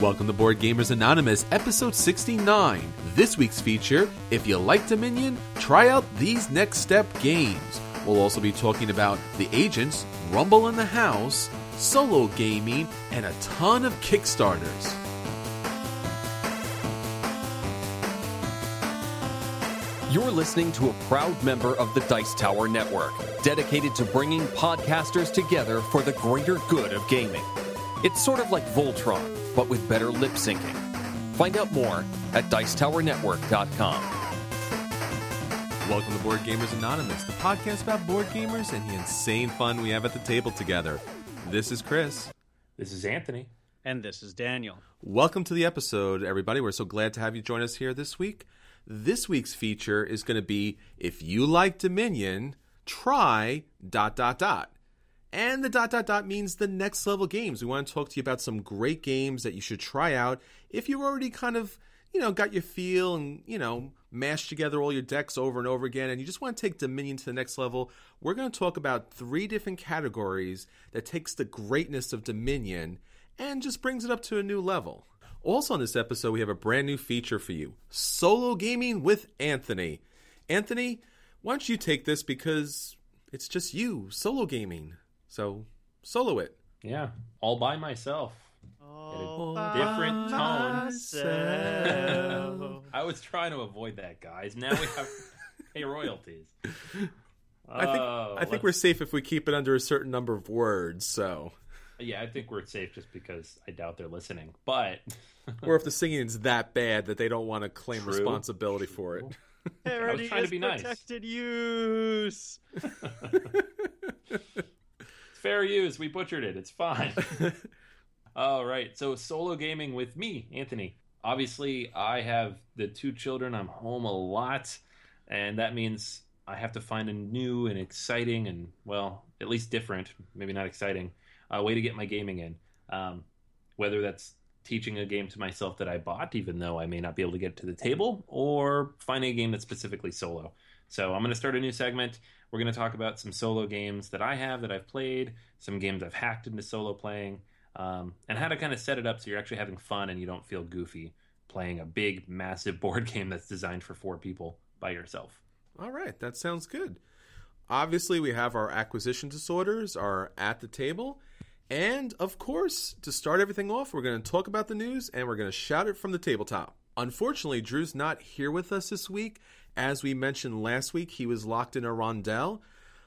Welcome to Board Gamers Anonymous, episode 69. This week's feature if you like Dominion, try out these next step games. We'll also be talking about The Agents, Rumble in the House, solo gaming, and a ton of Kickstarters. You're listening to a proud member of the Dice Tower Network, dedicated to bringing podcasters together for the greater good of gaming. It's sort of like Voltron, but with better lip syncing. Find out more at Dicetowernetwork.com. Welcome to Board Gamers Anonymous, the podcast about board gamers and the insane fun we have at the table together. This is Chris. This is Anthony. And this is Daniel. Welcome to the episode, everybody. We're so glad to have you join us here this week. This week's feature is going to be if you like Dominion, try dot dot dot. And the dot dot dot means the next level games. We want to talk to you about some great games that you should try out if you've already kind of, you know, got your feel and, you know, mashed together all your decks over and over again and you just want to take Dominion to the next level. We're going to talk about three different categories that takes the greatness of Dominion and just brings it up to a new level. Also, on this episode, we have a brand new feature for you solo gaming with Anthony. Anthony, why don't you take this because it's just you solo gaming? So, solo it. Yeah, all by myself. Oh, different tone. myself. I was trying to avoid that, guys. Now we have pay royalties. I think Oh, I think let's- we're safe if we keep it under a certain number of words. So, Yeah, I think we're safe just because I doubt they're listening. But or if the singing is that bad that they don't want to claim True. responsibility for it. Parody trying to is be nice. protected use. fair use. We butchered it. It's fine. All right. So solo gaming with me, Anthony. Obviously, I have the two children. I'm home a lot, and that means I have to find a new and exciting and well, at least different, maybe not exciting, uh, way to get my gaming in. Um, whether that's teaching a game to myself that I bought, even though I may not be able to get to the table, or finding a game that's specifically solo. So I'm going to start a new segment. We're going to talk about some solo games that I have that I've played, some games I've hacked into solo playing, um, and how to kind of set it up so you're actually having fun and you don't feel goofy playing a big, massive board game that's designed for four people by yourself. All right, that sounds good. Obviously, we have our acquisition disorders are at the table. And of course, to start everything off, we're going to talk about the news and we're going to shout it from the tabletop. Unfortunately, Drew's not here with us this week. As we mentioned last week, he was locked in a rondelle.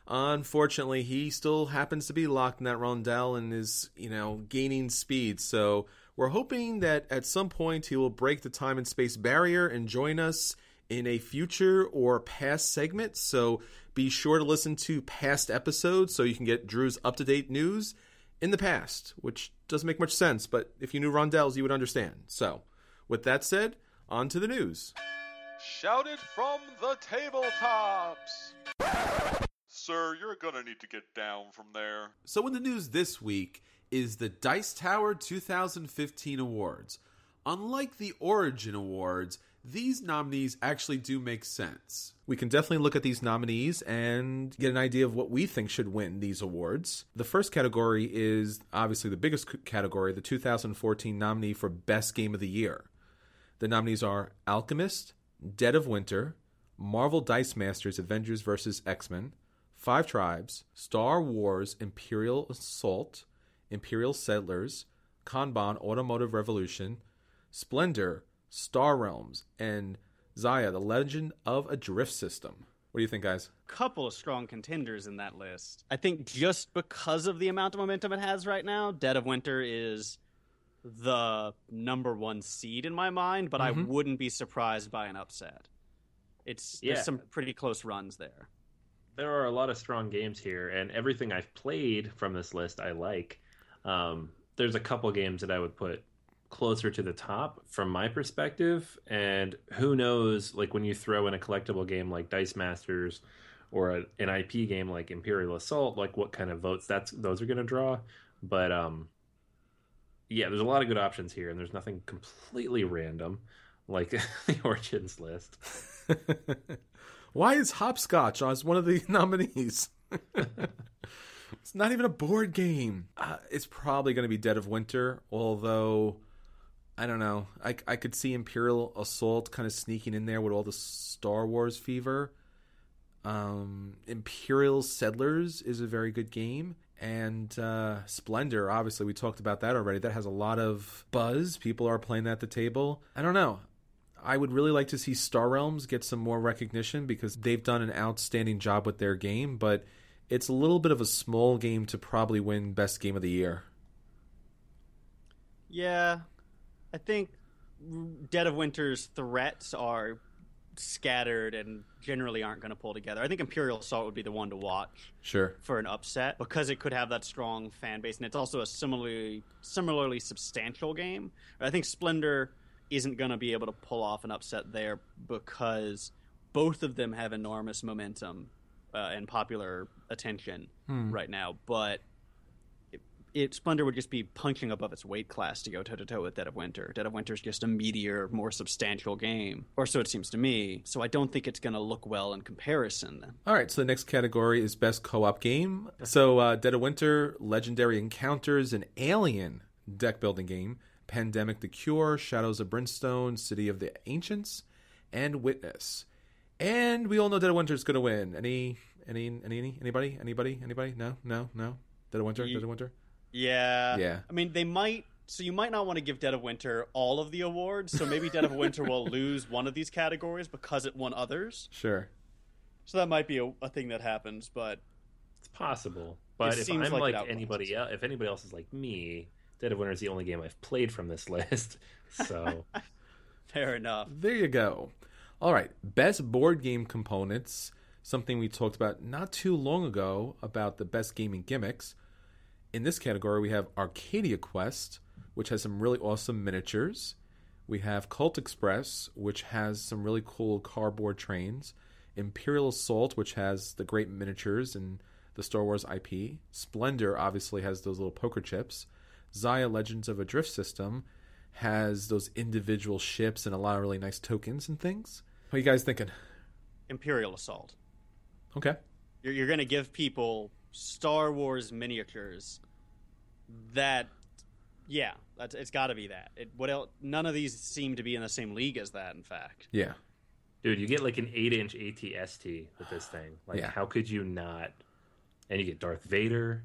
Unfortunately, he still happens to be locked in that rondelle and is, you know, gaining speed. So we're hoping that at some point he will break the time and space barrier and join us in a future or past segment. So be sure to listen to past episodes so you can get Drew's up to date news in the past, which doesn't make much sense, but if you knew rondelles, you would understand. So, with that said, on to the news. Shouted from the tabletops! Sir, you're gonna need to get down from there. So, in the news this week is the Dice Tower 2015 Awards. Unlike the Origin Awards, these nominees actually do make sense. We can definitely look at these nominees and get an idea of what we think should win these awards. The first category is obviously the biggest category, the 2014 nominee for Best Game of the Year. The nominees are Alchemist, Dead of Winter, Marvel Dice Masters Avengers vs. X Men, Five Tribes, Star Wars Imperial Assault, Imperial Settlers, Kanban Automotive Revolution, Splendor, Star Realms, and Xia, The Legend of a Drift System. What do you think, guys? Couple of strong contenders in that list. I think just because of the amount of momentum it has right now, Dead of Winter is the number one seed in my mind, but I Mhm. wouldn't be surprised by an upset. It's Yeah. there's some pretty close runs there. there are a lot of strong games here, and everything I've played from this list I like. Um, there's a couple games that I would put closer to the top from my perspective, and who knows, like when you throw in a collectible game like Dice Masters or a, an IP game like Imperial Assault, like what kind of votes that's those are going to draw. But um, yeah, there's a lot of good options here, and there's nothing completely random like the Origins list. Why is Hopscotch as one of the nominees? it's not even a board game. Uh, it's probably going to be Dead of Winter, although I don't know. I, I could see Imperial Assault kind of sneaking in there with all the Star Wars fever. Um, Imperial Settlers is a very good game. And uh, Splendor, obviously, we talked about that already. That has a lot of buzz. People are playing at the table. I don't know. I would really like to see Star Realms get some more recognition because they've done an outstanding job with their game, but it's a little bit of a small game to probably win Best Game of the Year. Yeah, I think Dead of Winter's threats are scattered and generally aren't going to pull together. I think Imperial Assault would be the one to watch Sure. for an upset because it could have that strong fan base and it's also a similarly similarly substantial game. I think Splendor isn't going to be able to pull off an upset there because both of them have enormous momentum uh, and popular attention right now, but it, Splendor would just be punching above its weight class to go toe to toe with Dead of Winter. Dead of Winter is just a meatier, more substantial game, or so it seems to me. So I don't think it's going to look well in comparison. All right, so the next category is best co-op game. So, uh, Dead of Winter, Legendary Encounters, an Alien deck building game, Pandemic: The Cure, Shadows of Brimstone, City of the Ancients, and Witness. And we all know Dead of Winter is going to win. Any, any, any, anybody, anybody, anybody? No, no, no. Dead of Winter, Dead of Winter. Yeah. Yeah. I mean, they might. So you might not want to give Dead of Winter all of the awards. So maybe Dead of Winter will lose one of these categories because it won others. Sure. So that might be a, a thing that happens. But It's possible, but It if seems I'm like like, anybody else, if anybody else is like me, Dead of Winter is the only game I've played from this list. So fair enough. There you go. All right, best board game components. Something we talked about not too long ago about the best gaming gimmicks. In this category, we have Arcadia Quest, which has some really awesome miniatures. We have Colt Express, which has some really cool cardboard trains. Imperial Assault, which has the great miniatures and the Star Wars IP. Splendor obviously has those little poker chips. Xia Legends of a Drift System has those individual ships and a lot of really nice tokens and things. What are you guys thinking? Imperial Assault. Okay. You're, you're going to give people Star Wars miniatures. That, yeah, that's, it's got to be that. It, what else? None of these seem to be in the same league as that. In fact, Yeah. Dude, you get like an eight inch ATST with this thing. Like, Yeah. how could you not? And you get Darth Vader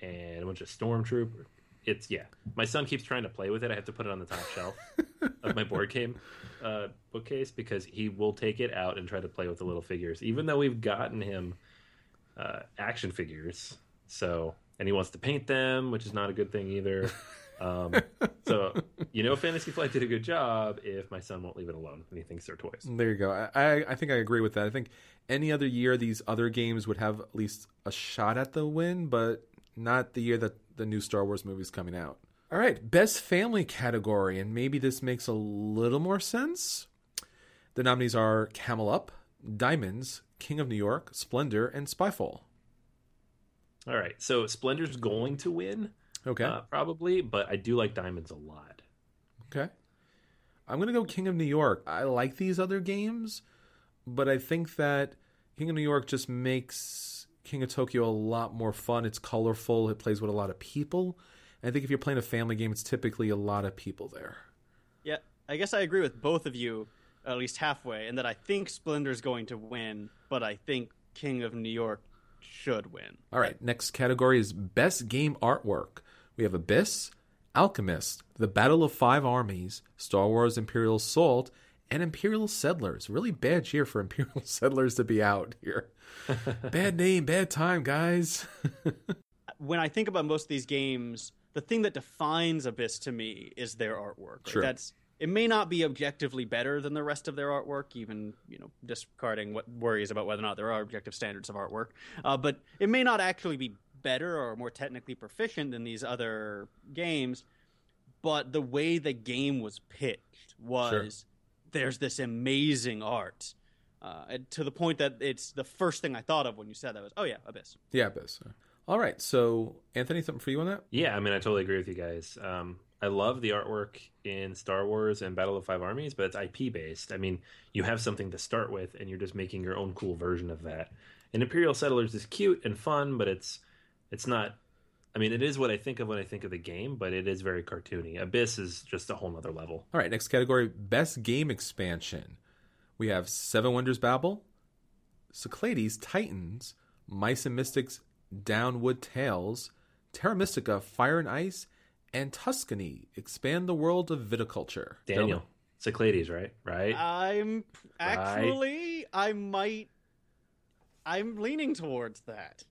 and a bunch of Stormtrooper. It's yeah. My son keeps trying to play with it. I have to put it on the top shelf of my board game uh, bookcase because he will take it out and try to play with the little figures, even though we've gotten him uh, action figures. So, and he wants to paint them, which is not a good thing either. Um, so, you know, Fantasy Flight did a good job if my son won't leave it alone and he thinks they're toys. There you go. I, I, I think I agree with that. I think any other year these other games would have at least a shot at the win, but not the year that the new Star Wars movie is coming out. All right, best family category, and maybe this makes a little more sense. The nominees are Camel Up, Diamonds, King of New York, Splendor, and Spyfall. All right, so Splendor's going to win, Okay. uh, probably, but I do like Diamonds a lot. Okay. I'm going to go King of New York. I like these other games, but I think that King of New York just makes King of Tokyo a lot more fun. It's colorful, it plays with a lot of people. And I think if you're playing a family game, it's typically a lot of people there. yeah, I guess I agree with both of you at least halfway, and that I think Splendor's going to win, but I think King of New York should win. All right, next category is Best Game Artwork. We have Abyss, Alchemist, The Battle of Five Armies, Star Wars Imperial Assault, and Imperial Settlers. Really bad year for Imperial Settlers to be out here. bad name, bad time, guys. when I think about most of these games, the thing that defines Abyss to me is their artwork. Like, Sure. That's it may not be objectively better than the rest of their artwork, even you know discarding what worries about whether or not there are objective standards of artwork. Uh, but it may not actually be better or more technically proficient than these other games. But the way the game was pitched was there's this amazing art. Uh, to the point that it's the first thing I thought of when you said that was, oh yeah, Abyss. Yeah, Abyss. All right, so Anthony, something for you on that? Yeah, I mean, I totally agree with you guys. Um, I love the artwork in Star Wars and Battle of Five Armies, but it's IP based. I mean, you have something to start with, and you're just making your own cool version of that. And Imperial Settlers is cute and fun, but it's it's not I mean, it is what I think of when I think of the game, but it is very cartoony. Abyss is just a whole nother level. All right, next category Best Game Expansion. We have Seven Wonders Babel, Cyclades Titans, Mice and Mystics Downwood Tales, Terra Mystica Fire and Ice, and Tuscany Expand the World of Viticulture. Daniel, Cyclades, right? Right? I'm actually, I might, I'm leaning towards that.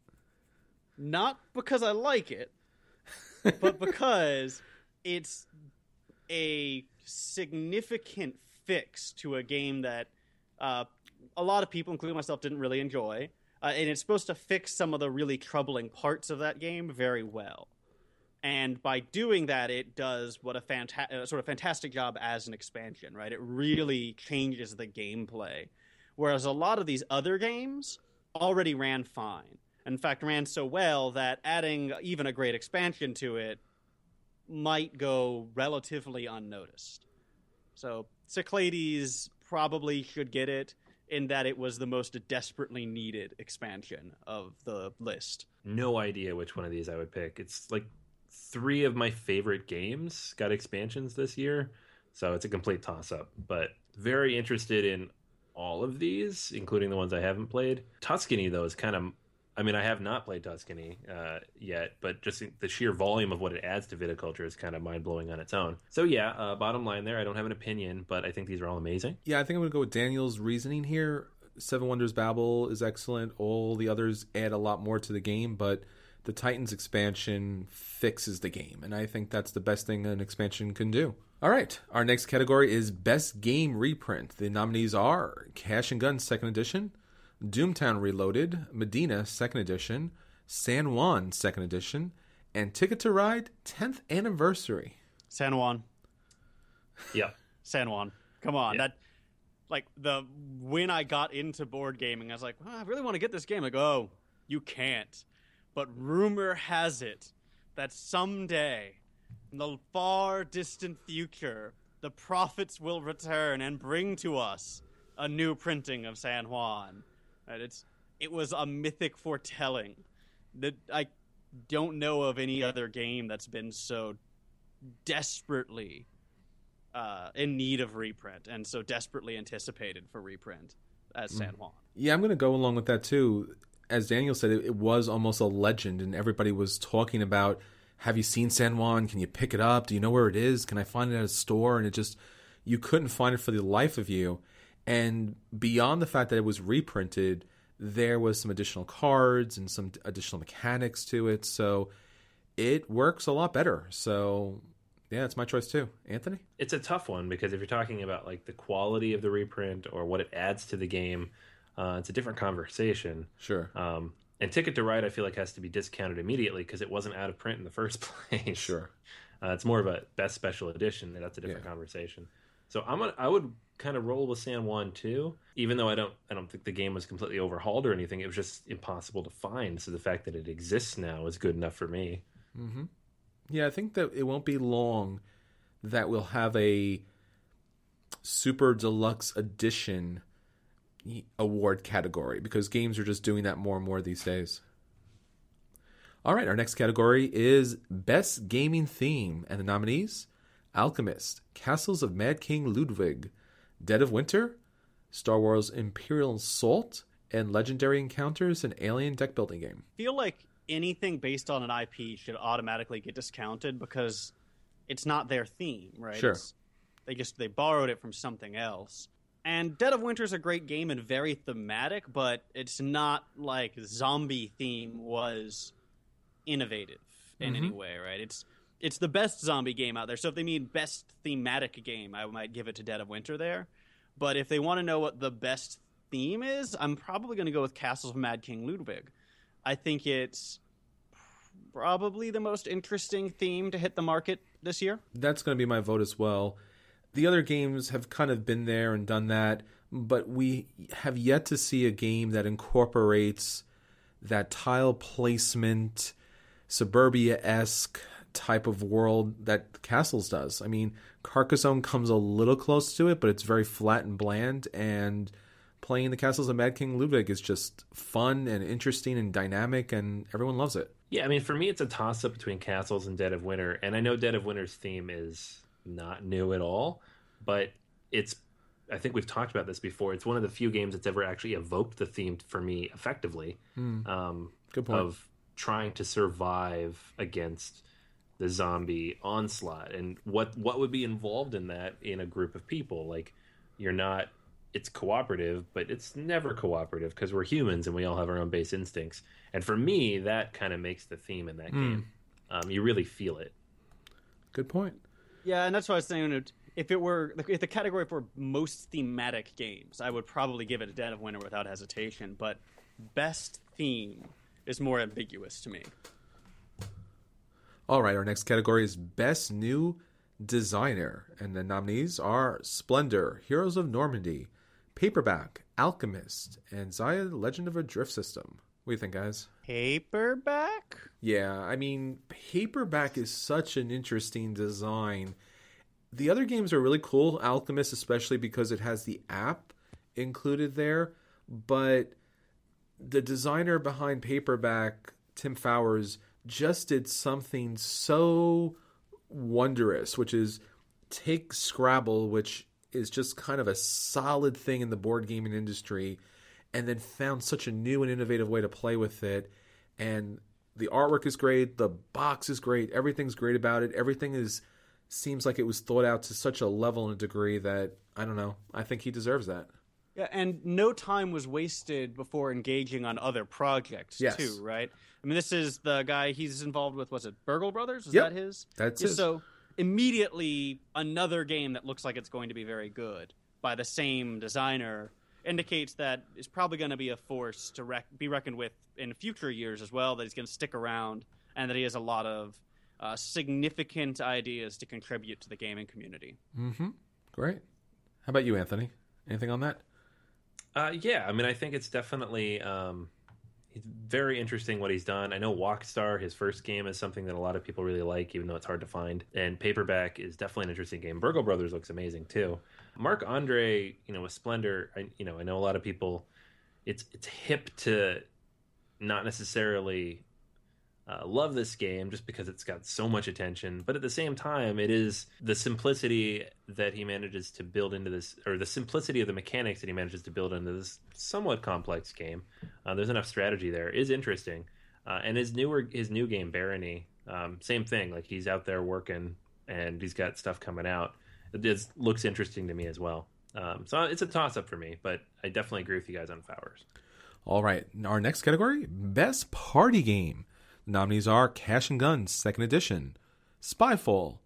Not because I like it, but because it's a significant fix to a game that uh, a lot of people, including myself, didn't really enjoy. Uh, and it's supposed to fix some of the really troubling parts of that game very well. And by doing that, it does what a fanta- uh, sort of fantastic job as an expansion, right? It really changes the gameplay. Whereas a lot of these other games already ran fine. In fact, ran so well that adding even a great expansion to it might go relatively unnoticed. So Cyclades probably should get it in that it was the most desperately needed expansion of the list. no idea which one of these I would pick. It's like three of my favorite games got expansions this year, so it's a complete toss up. But very interested in all of these, including the ones I haven't played. Tuscany, though, is kind of. I mean, I have not played Tuscany uh, yet, but just the sheer volume of what it adds to viticulture is kind of mind blowing on its own. So, yeah, uh, bottom line there, I don't have an opinion, but I think these are all amazing. Yeah, I think I'm going to go with Daniel's reasoning here. Seven Wonders Babel is excellent. All the others add a lot more to the game, but the Titans expansion fixes the game, and I think that's the best thing an expansion can do. All right, our next category is Best Game Reprint. The nominees are Cash and Gun Second Edition, Doomtown Reloaded, Medina Second Edition, San Juan Second Edition, and Ticket to Ride 10th Anniversary. San Juan. Yeah. San Juan. Come on. Yeah. That like the when I got into board gaming, I was like, "Well, I really want to get this game. Like, oh, you can't. But rumor has it that someday, in the far distant future, the prophets will return and bring to us a new printing of San Juan. And it's it was a mythic foretelling that I don't know of any other game that's been so desperately uh, in need of reprint and so desperately anticipated for reprint as San Juan. Yeah, I'm going to go along with that too. As Daniel said, it, it was almost a legend, and everybody was talking about have you seen San Juan? Can you pick it up? Do you know where it is? Can I find it at a store? And it just, you couldn't find it for the life of you. And beyond the fact that it was reprinted, there was some additional cards and some additional mechanics to it. So it works a lot better. So yeah, it's my choice too. Anthony? it's a tough one because if you're talking about like the quality of the reprint or what it adds to the game, uh, it's a different conversation. Sure. Um, and Ticket to Ride, I feel like has to be discounted immediately because it wasn't out of print in the first place. Sure. Uh, it's more of a best special edition, that's a different Yeah. conversation. So I'm gonna, I would kind of roll with San Juan too, even though I don't I don't think the game was completely overhauled or anything. It was just impossible to find. So the fact that it exists now is good enough for me. Mm-hmm. Yeah, I think that it won't be long that we'll have a super deluxe edition award category because games are just doing that more and more these days. All right, our next category is Best Gaming Theme, and the nominees Alchemist, Castles of Mad King Ludwig, Dead of Winter, Star Wars Imperial Assault, and Legendary Encounters, an alien deck building game. feel like anything based on an IP should automatically get discounted because it's not their theme, right? Sure. It's- they just they borrowed it from something else. And Dead of Winter is a great game and very thematic, but it's not like zombie theme was innovative in any mm-hmm. way, right? It's it's the best zombie game out there. So if they mean best thematic game, I might give it to Dead of Winter there. But if they want to know what the best theme is, I'm probably going to go with Castles of Mad King Ludwig. I think it's probably the most interesting theme to hit the market this year. that's going to be my vote as well. The other games have kind of been there and done that, but we have yet to see a game that incorporates that tile placement, suburbia esque type of world that Castles does. I mean, Carcassonne comes a little close to it, but it's very flat and bland, and playing the castles of Mad King Ludwig is just fun and interesting and dynamic, and everyone loves it. Yeah, I mean, for me, it's a toss up between Castles and Dead of Winter. And I know Dead of Winter's theme is not new at all, but it's, I think we've talked about this before. It's one of the few games that's ever actually evoked the theme for me effectively um, Good point. of trying to survive against the zombie onslaught. And what what would be involved in that in a group of people? Like you're not it's cooperative but it's never cooperative because we're humans and we all have our own base instincts. And for me that kind of makes the theme in that game. Um, you really feel it. Good point. Yeah, and that's why I was saying if it were if the category for most thematic games, I would probably give it a Dead of Winter without hesitation. But best theme is more ambiguous to me. All right, our next category is Best New Designer, and the nominees are Splendor, Heroes of Normandy, Paperback, Alchemist, and Xia: Legend of a Drift System. What do you think, guys? Paperback. Yeah, I mean, Paperback is such an interesting design. The other games are really cool, Alchemist especially because it has the app included there, but the designer behind Paperback, Tim Fowers, just did something so wondrous, which is take Scrabble, which is just kind of a solid thing in the board gaming industry, and then found such a new and innovative way to play with it. And the artwork is great, the box is great, everything's great about it. Everything is seems like it was thought out to such a level and a degree that I don't know. I think he deserves that. Yeah, and no time was wasted before engaging on other projects Yes. too, right? I mean, this is the guy he's involved with. Was it Burgle Brothers? Was Yep. that his? That's Yeah, his. So immediately, another game that looks like it's going to be very good by the same designer indicates that it's probably going to be a force to rec- be reckoned with in future years as well. That he's going to stick around and that he has a lot of uh, significant ideas to contribute to the gaming community. Mm-hmm. Great. How about you, Anthony? Anything on that? Uh, yeah, I mean, I think it's definitely um, it's very interesting what he's done. I know Wok Star, his first game, is something that a lot of people really like, even though it's hard to find. And Paperback is definitely an interesting game. Burgle Brothers looks amazing too. Marc André, you know, with Splendor, I, you know, I know a lot of people. It's it's hip to not necessarily uh, love this game just because it's got so much attention, but at the same time, it is the simplicity that he manages to build into this, or the simplicity of the mechanics that he manages to build into this somewhat complex game. Uh, there's enough strategy there. Is interesting, uh, and his newer his new game Barony, um, same thing. Like he's out there working, and he's got stuff coming out. It is, looks interesting to me as well. Um, so it's a toss up for me, but I definitely agree with you guys on Fowers. All right. Our next category Best Party Game. Nominees are Cash and Guns, Second Edition, Spyfall,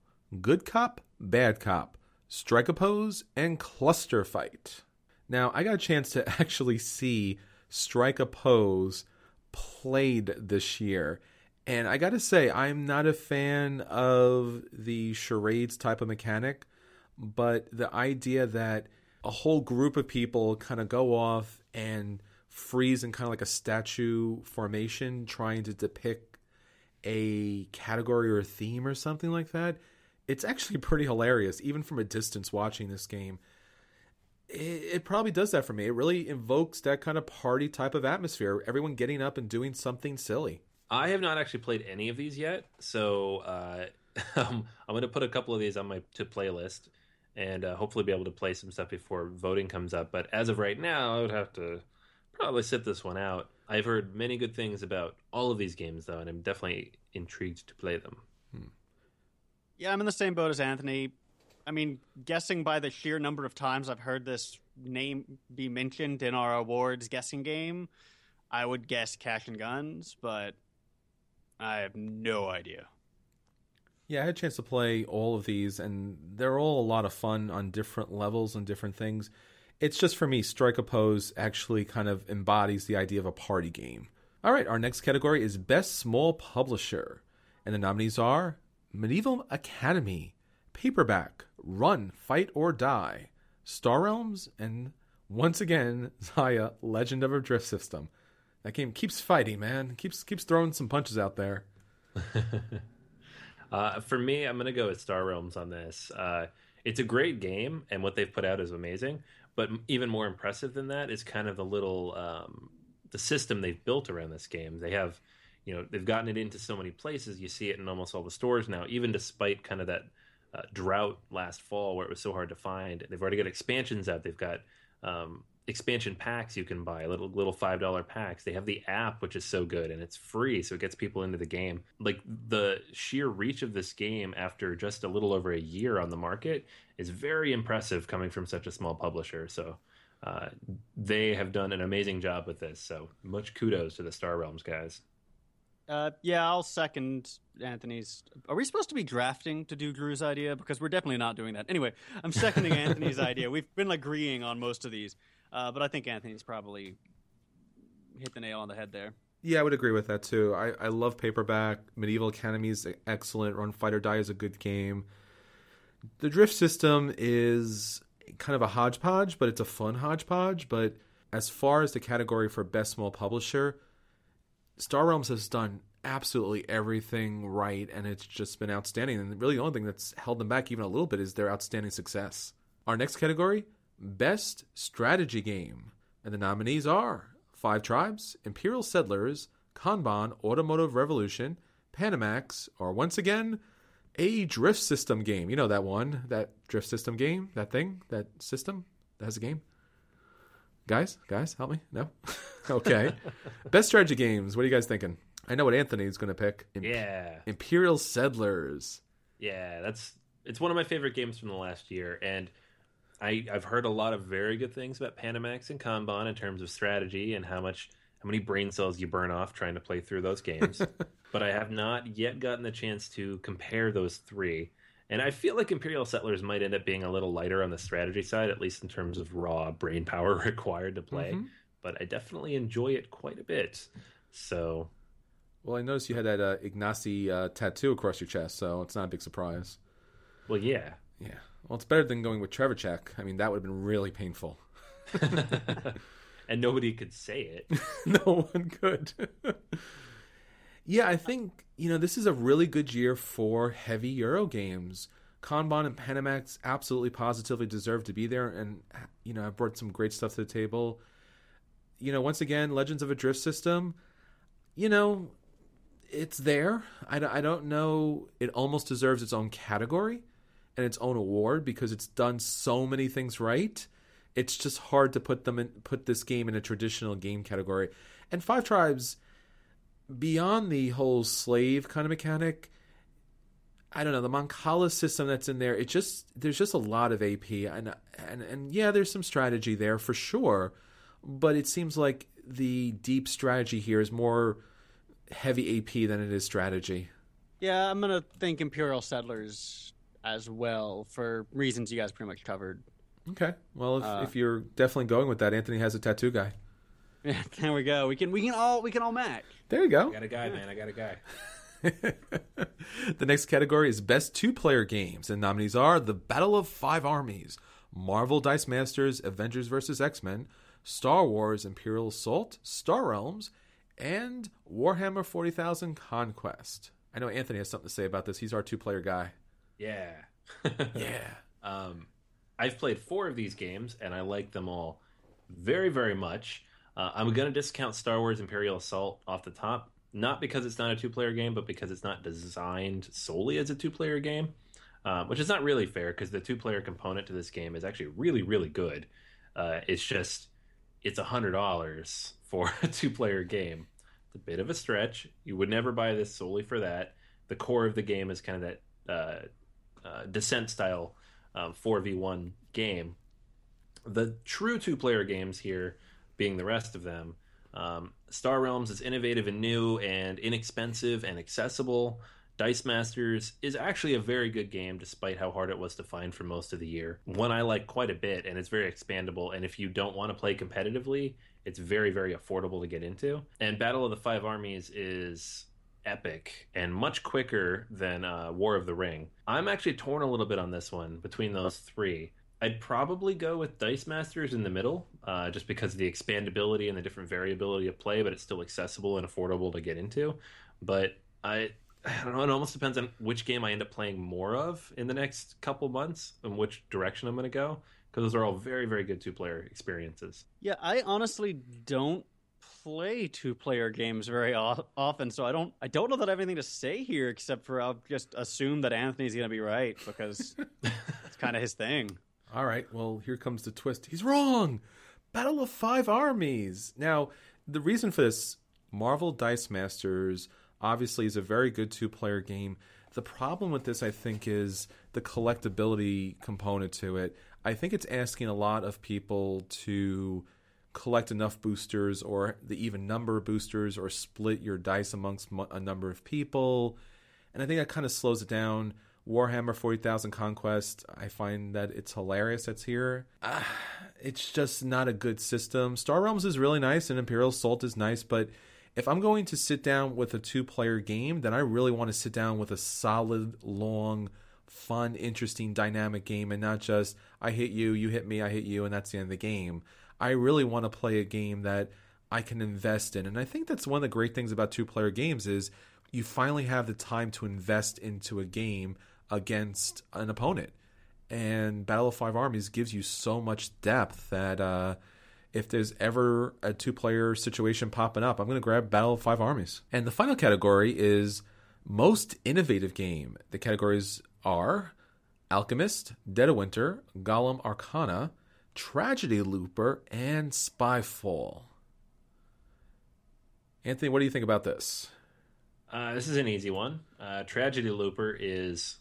Good Cop, Bad Cop, Strike a Pose, and Cluster Fight. Now, I got a chance to actually see Strike a Pose played this year. And I got to say, I'm not a fan of the charades type of mechanic, but the idea that a whole group of people kind of go off and freeze in kind of like a statue formation trying to depict a category or a theme or something like that it's actually pretty hilarious even from a distance watching this game it, it probably does that for me it really invokes that kind of party type of atmosphere everyone getting up and doing something silly I have not actually played any of these yet, so uh, um, I'm going to put a couple of these on my to playlist, and uh, hopefully be able to play some stuff before voting comes up. But as of right now, I would have to probably sit this one out. I've heard many good things about all of these games, though, and I'm definitely intrigued to play them. Hmm. Yeah, I'm in the same boat as Anthony. I mean, guessing by the sheer number of times I've heard this name be mentioned in our awards guessing game, I would guess Cash and Guns, but I have no idea. Yeah, I had a chance to play all of these, and they're all a lot of fun on different levels and different things. It's just for me, Strike a Pose actually kind of embodies the idea of a party game. All right, our next category is Best Small Publisher, and the nominees are Medieval Academy, Paperback, Run, Fight or Die, Star Realms, and once again, Xia, Legend of a Drift System. That game keeps fighting, man. Keeps keeps throwing some punches out there. Uh, for me, I'm to go with Star Realms on this. Uh, it's a great game, and what they've put out is amazing. But even more impressive than that is kind of the little um, the system they've built around this game. They have, you know, they've gotten it into so many places. You see it in almost all the stores now, even despite kind of that uh, drought last fall where it was so hard to find. They've already got expansions out. They've got um, expansion packs you can buy, little little five dollar packs. They have the app, which is so good and it's free, so it gets people into the game. Like the sheer reach of this game after just a little over a year on the market is very impressive coming from such a small publisher. So uh, they have done an amazing job with this. So much kudos to the Star Realms guys. Uh, yeah, I'll second Anthony's. Are we supposed to be drafting to do Drew's idea? Because we're definitely not doing that. Anyway, I'm seconding Anthony's idea. We've been agreeing on most of these, uh, but I think Anthony's probably hit the nail on the head there. Yeah, I would agree with that too. I, I love paperback. Medieval Academy is excellent. Run Fight or Die is a good game. The drift system is kind of a hodgepodge, but it's a fun hodgepodge. But as far as the category for best small publisher, Star Realms has done absolutely everything right, and it's just been outstanding. And really, the only thing that's held them back even a little bit is their outstanding success. Our next category Best Strategy Game. And the nominees are Five Tribes, Imperial Settlers, Kanban, Automotive Revolution, Panamax, or once again, a drift system game. You know that one, that drift system game, that thing, that system that has a game. Guys, guys, help me. No, okay. Best strategy games. What are you guys thinking? I know what Anthony's going to pick. Imp- yeah, Imperial Settlers. Yeah, that's it's one of my favorite games from the last year, and I I've heard a lot of very good things about Panamax and Kanban in terms of strategy and how much how many brain cells you burn off trying to play through those games. but I have not yet gotten the chance to compare those three. And I feel like Imperial Settlers might end up being a little lighter on the strategy side, at least in terms of raw brain power required to play. Mm-hmm. But I definitely enjoy it quite a bit. So. Well, I noticed you had that uh, Ignacy uh, tattoo across your chest, so it's not a big surprise. Well, yeah. Yeah. Well, it's better than going with Trzewiczek. I mean, that would have been really painful. and nobody could say it. no one could. yeah, I think you know this is a really good year for heavy Euro games. Kanban and Panamax absolutely positively deserve to be there, and you know I brought some great stuff to the table. You know, once again, Legends of a Drift System. You know, it's there. I, I don't know. It almost deserves its own category and its own award because it's done so many things right. It's just hard to put them in put this game in a traditional game category. And Five Tribes, beyond the whole slave kind of mechanic, I don't know the Mancala system that's in there. It just there's just a lot of AP and and and yeah, there's some strategy there for sure, but it seems like the deep strategy here is more heavy AP than it is strategy. Yeah, I'm gonna think Imperial Settlers as well for reasons you guys pretty much covered. Okay. Well, if, uh, if you're definitely going with that, Anthony has a tattoo guy. Yeah, there we go. We can we can all we can all match. There you go. I got a guy, yeah. man. I got a guy. the next category is best two-player games, and nominees are The Battle of Five Armies, Marvel Dice Masters, Avengers vs. X-Men, Star Wars Imperial Assault, Star Realms, and Warhammer 40,000 Conquest. I know Anthony has something to say about this. He's our two-player guy. Yeah. yeah. Um, I've played four of these games and I like them all very, very much. Uh, I'm going to discount Star Wars Imperial Assault off the top, not because it's not a two player game, but because it's not designed solely as a two player game, uh, which is not really fair because the two player component to this game is actually really, really good. Uh, it's just, it's $100 for a two player game. It's a bit of a stretch. You would never buy this solely for that. The core of the game is kind of that uh, uh, descent style um, 4v1 game. The true two player games here being the rest of them. Um, Star Realms is innovative and new and inexpensive and accessible. Dice Masters is actually a very good game despite how hard it was to find for most of the year. One I like quite a bit and it's very expandable. And if you don't want to play competitively, it's very, very affordable to get into. And Battle of the Five Armies is epic and much quicker than uh, War of the Ring. I'm actually torn a little bit on this one between those three. I'd probably go with Dice Masters in the middle, uh, just because of the expandability and the different variability of play, but it's still accessible and affordable to get into. But I, I don't know. It almost depends on which game I end up playing more of in the next couple months and which direction I'm going to go. because those are all very, very good two player experiences. Yeah, I honestly don't play two player games very often, so I don't I don't know that I have anything to say here except for I'll just assume that Anthony's going to be right because it's kind of his thing. All right, well, here comes the twist. He's wrong. Battle of Five Armies. Now, the reason for this, Marvel Dice Masters obviously is a very good two player game. The problem with this, I think, is the collectability component to it. I think it's asking a lot of people to collect enough boosters or the even number of boosters or split your dice amongst a number of people. And I think that kind of slows it down. Warhammer 40,000 Conquest, I find that it's hilarious that's here. Uh, it's just not a good system. Star Realms is really nice and Imperial Assault is nice, but if I'm going to sit down with a two player game, then I really want to sit down with a solid, long, fun, interesting, dynamic game and not just I hit you, you hit me, I hit you, and that's the end of the game. I really want to play a game that I can invest in. And I think that's one of the great things about two player games is you finally have the time to invest into a game against an opponent. And Battle of Five Armies gives you so much depth that uh, if there's ever a two player situation popping up, I'm going to grab Battle of Five Armies. And the final category is most innovative game. The categories are Alchemist, Dead of Winter, Golem Arcana, Tragedy Looper, and Spyfall. Anthony, what do you think about this? Uh, this is an easy one. Uh, Tragedy Looper is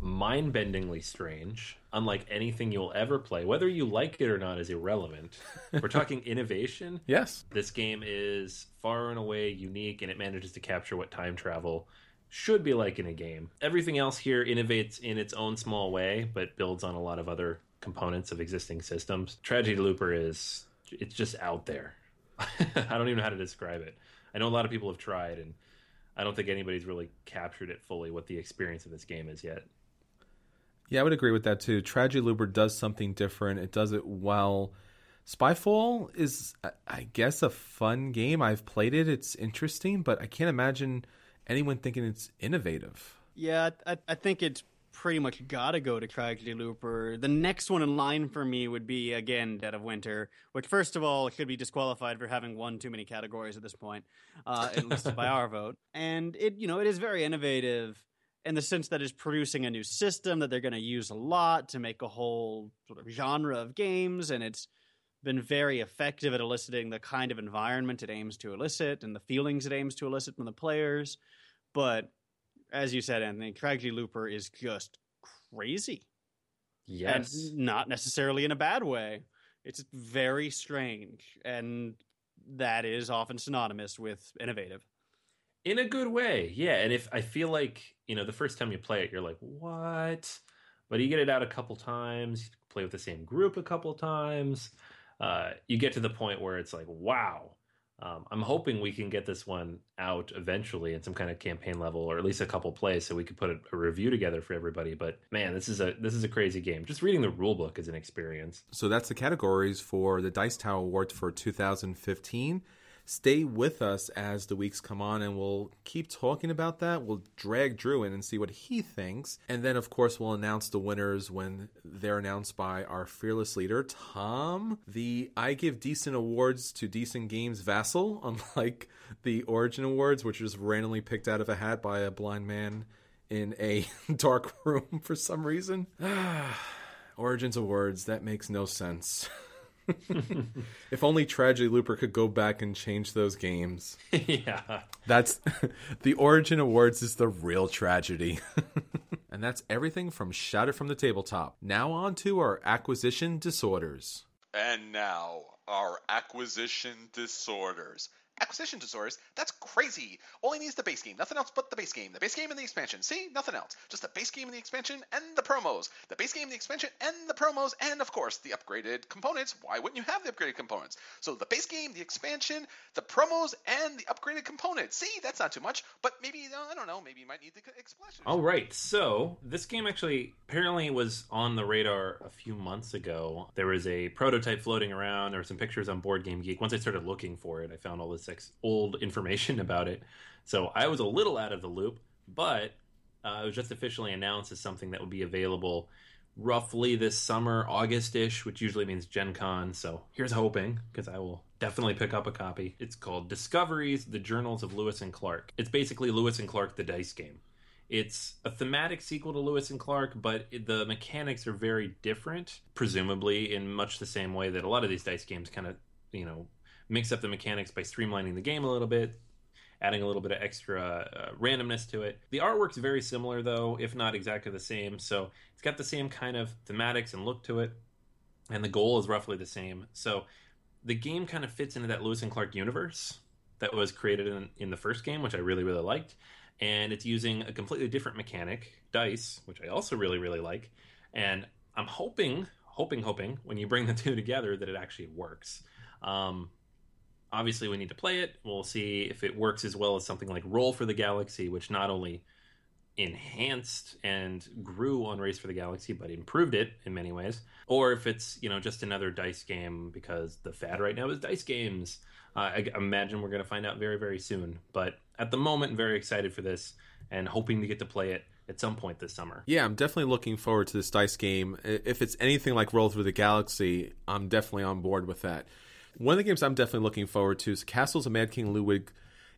mind-bendingly strange unlike anything you'll ever play whether you like it or not is irrelevant we're talking innovation yes this game is far and away unique and it manages to capture what time travel should be like in a game everything else here innovates in its own small way but builds on a lot of other components of existing systems tragedy looper is it's just out there i don't even know how to describe it i know a lot of people have tried and I don't think anybody's really captured it fully what the experience of this game is yet. Yeah, I would agree with that too. Tragedy Looper does something different. It does it well. Spyfall is, I guess, a fun game. I've played it. It's interesting, but I can't imagine anyone thinking it's innovative. Yeah, I, I think it's pretty much got to go to Tragedy Looper. The next one in line for me would be again Dead of Winter, which first of all should be disqualified for having won too many categories at this point, uh, at least by our vote. And it, you know, it is very innovative in the sense that it's producing a new system that they're going to use a lot to make a whole sort of genre of games, and it's been very effective at eliciting the kind of environment it aims to elicit and the feelings it aims to elicit from the players. But as you said, Anthony, Tragedy Looper is just crazy. Yes. And not necessarily in a bad way. It's very strange. And that is often synonymous with innovative. In a good way, yeah. And if I feel like, you know, the first time you play it, you're like, what? But you get it out a couple times, you play with the same group a couple times. Uh, you get to the point where it's like, wow, um, I'm hoping we can get this one out eventually in some kind of campaign level, or at least a couple plays, so we could put a, a, review together for everybody. But man, this is a this is a crazy game. Just reading the rule book is an experience. So that's the categories for the Dice Tower Awards for 2015 stay with us as the weeks come on and we'll keep talking about that. We'll drag Drew in and see what he thinks. And then, of course, we'll announce the winners when they're announced by our fearless leader, Tom. The I Give Decent Awards to Decent Games Vasel, unlike the Origin Awards, which is randomly picked out of a hat by a blind man in a dark room for some reason. Origins Awards, that makes no sense. if only Tragedy Looper could go back and change those games. yeah. That's the Origin Awards is the real tragedy. and that's everything from Shout It from the Tabletop. Now on to our acquisition disorders. And now, our acquisition disorders. Acquisition disorders? That's crazy. He needs the base game. Nothing else but the base game. The base game and the expansion. See? Nothing else. Just the base game and the expansion and the promos. The base game, the expansion, and the promos, and of course, the upgraded components. Why wouldn't you have the upgraded components? So the base game, the expansion, the promos, and the upgraded components. See? That's not too much, but maybe, uh, I don't know, maybe you might need the expansion. All right. So this game actually apparently was on the radar a few months ago. There was a prototype floating around. There were some pictures on Board Game Geek. Once I started looking for it, I found all this ex- old information about it. So I was a little out of the loop, but uh, it was just officially announced as something that would be available roughly this summer, August-ish, which usually means Gen Con. So here's hoping, because I will definitely pick up a copy. It's called Discoveries: The Journals of Lewis and Clark. It's basically Lewis and Clark, the dice game. It's a thematic sequel to Lewis and Clark, but the mechanics are very different, presumably in much the same way that a lot of these dice games kind of, you know, mix up the mechanics by streamlining the game a little bit, adding a little bit of extra uh, randomness to it. The artwork's very similar, though, if not exactly the same. So it's got the same kind of thematics and look to it, and the goal is roughly the same. So the game kind of fits into that Lewis and Clark universe that was created in, in the first game, which I really, really liked. And it's using a completely different mechanic, dice, which I also really, really like. And I'm hoping, hoping, hoping when you bring the two together that it actually works. Um, obviously we need to play it. We'll see if it works as well as something like Roll for the Galaxy, which not only enhanced and grew on Race for the Galaxy, but improved it in many ways, or if it's you know just another dice game because the fad right now is dice games. Uh, I imagine we're going to find out very very soon. But at the moment, I'm very excited for this and hoping to get to play it at some point this summer. Yeah, I'm definitely looking forward to this dice game. If it's anything like Roll Through the Galaxy, I'm definitely on board with that. One of the games I'm definitely looking forward to is Castles of Mad King Ludwig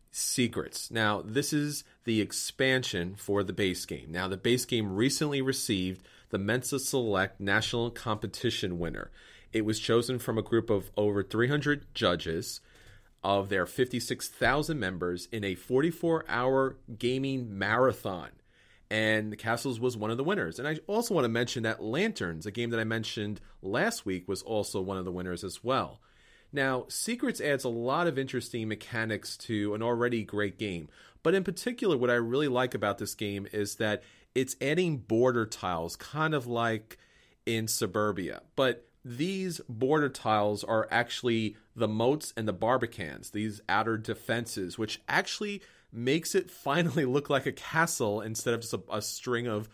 Secrets. Now, this is the expansion for the base game. Now, the base game recently received the Mensa Select National Competition winner. It was chosen from a group of over 300 judges of their 56,000 members in a 44 hour gaming marathon. And Castles was one of the winners. And I also want to mention that Lanterns, a game that I mentioned last week, was also one of the winners as well. Now, Secrets adds a lot of interesting mechanics to an already great game. But in particular, what I really like about this game is that it's adding border tiles, kind of like in Suburbia. But these border tiles are actually the moats and the barbicans, these outer defenses, which actually makes it finally look like a castle instead of just a, a string of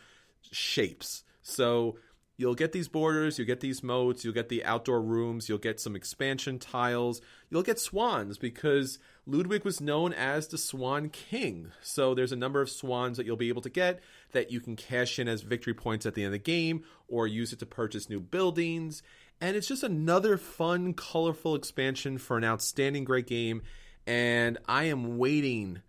shapes. So you'll get these borders, you'll get these moats, you'll get the outdoor rooms, you'll get some expansion tiles, you'll get swans because Ludwig was known as the Swan King. So there's a number of swans that you'll be able to get that you can cash in as victory points at the end of the game or use it to purchase new buildings. And it's just another fun, colorful expansion for an outstanding great game. And I am waiting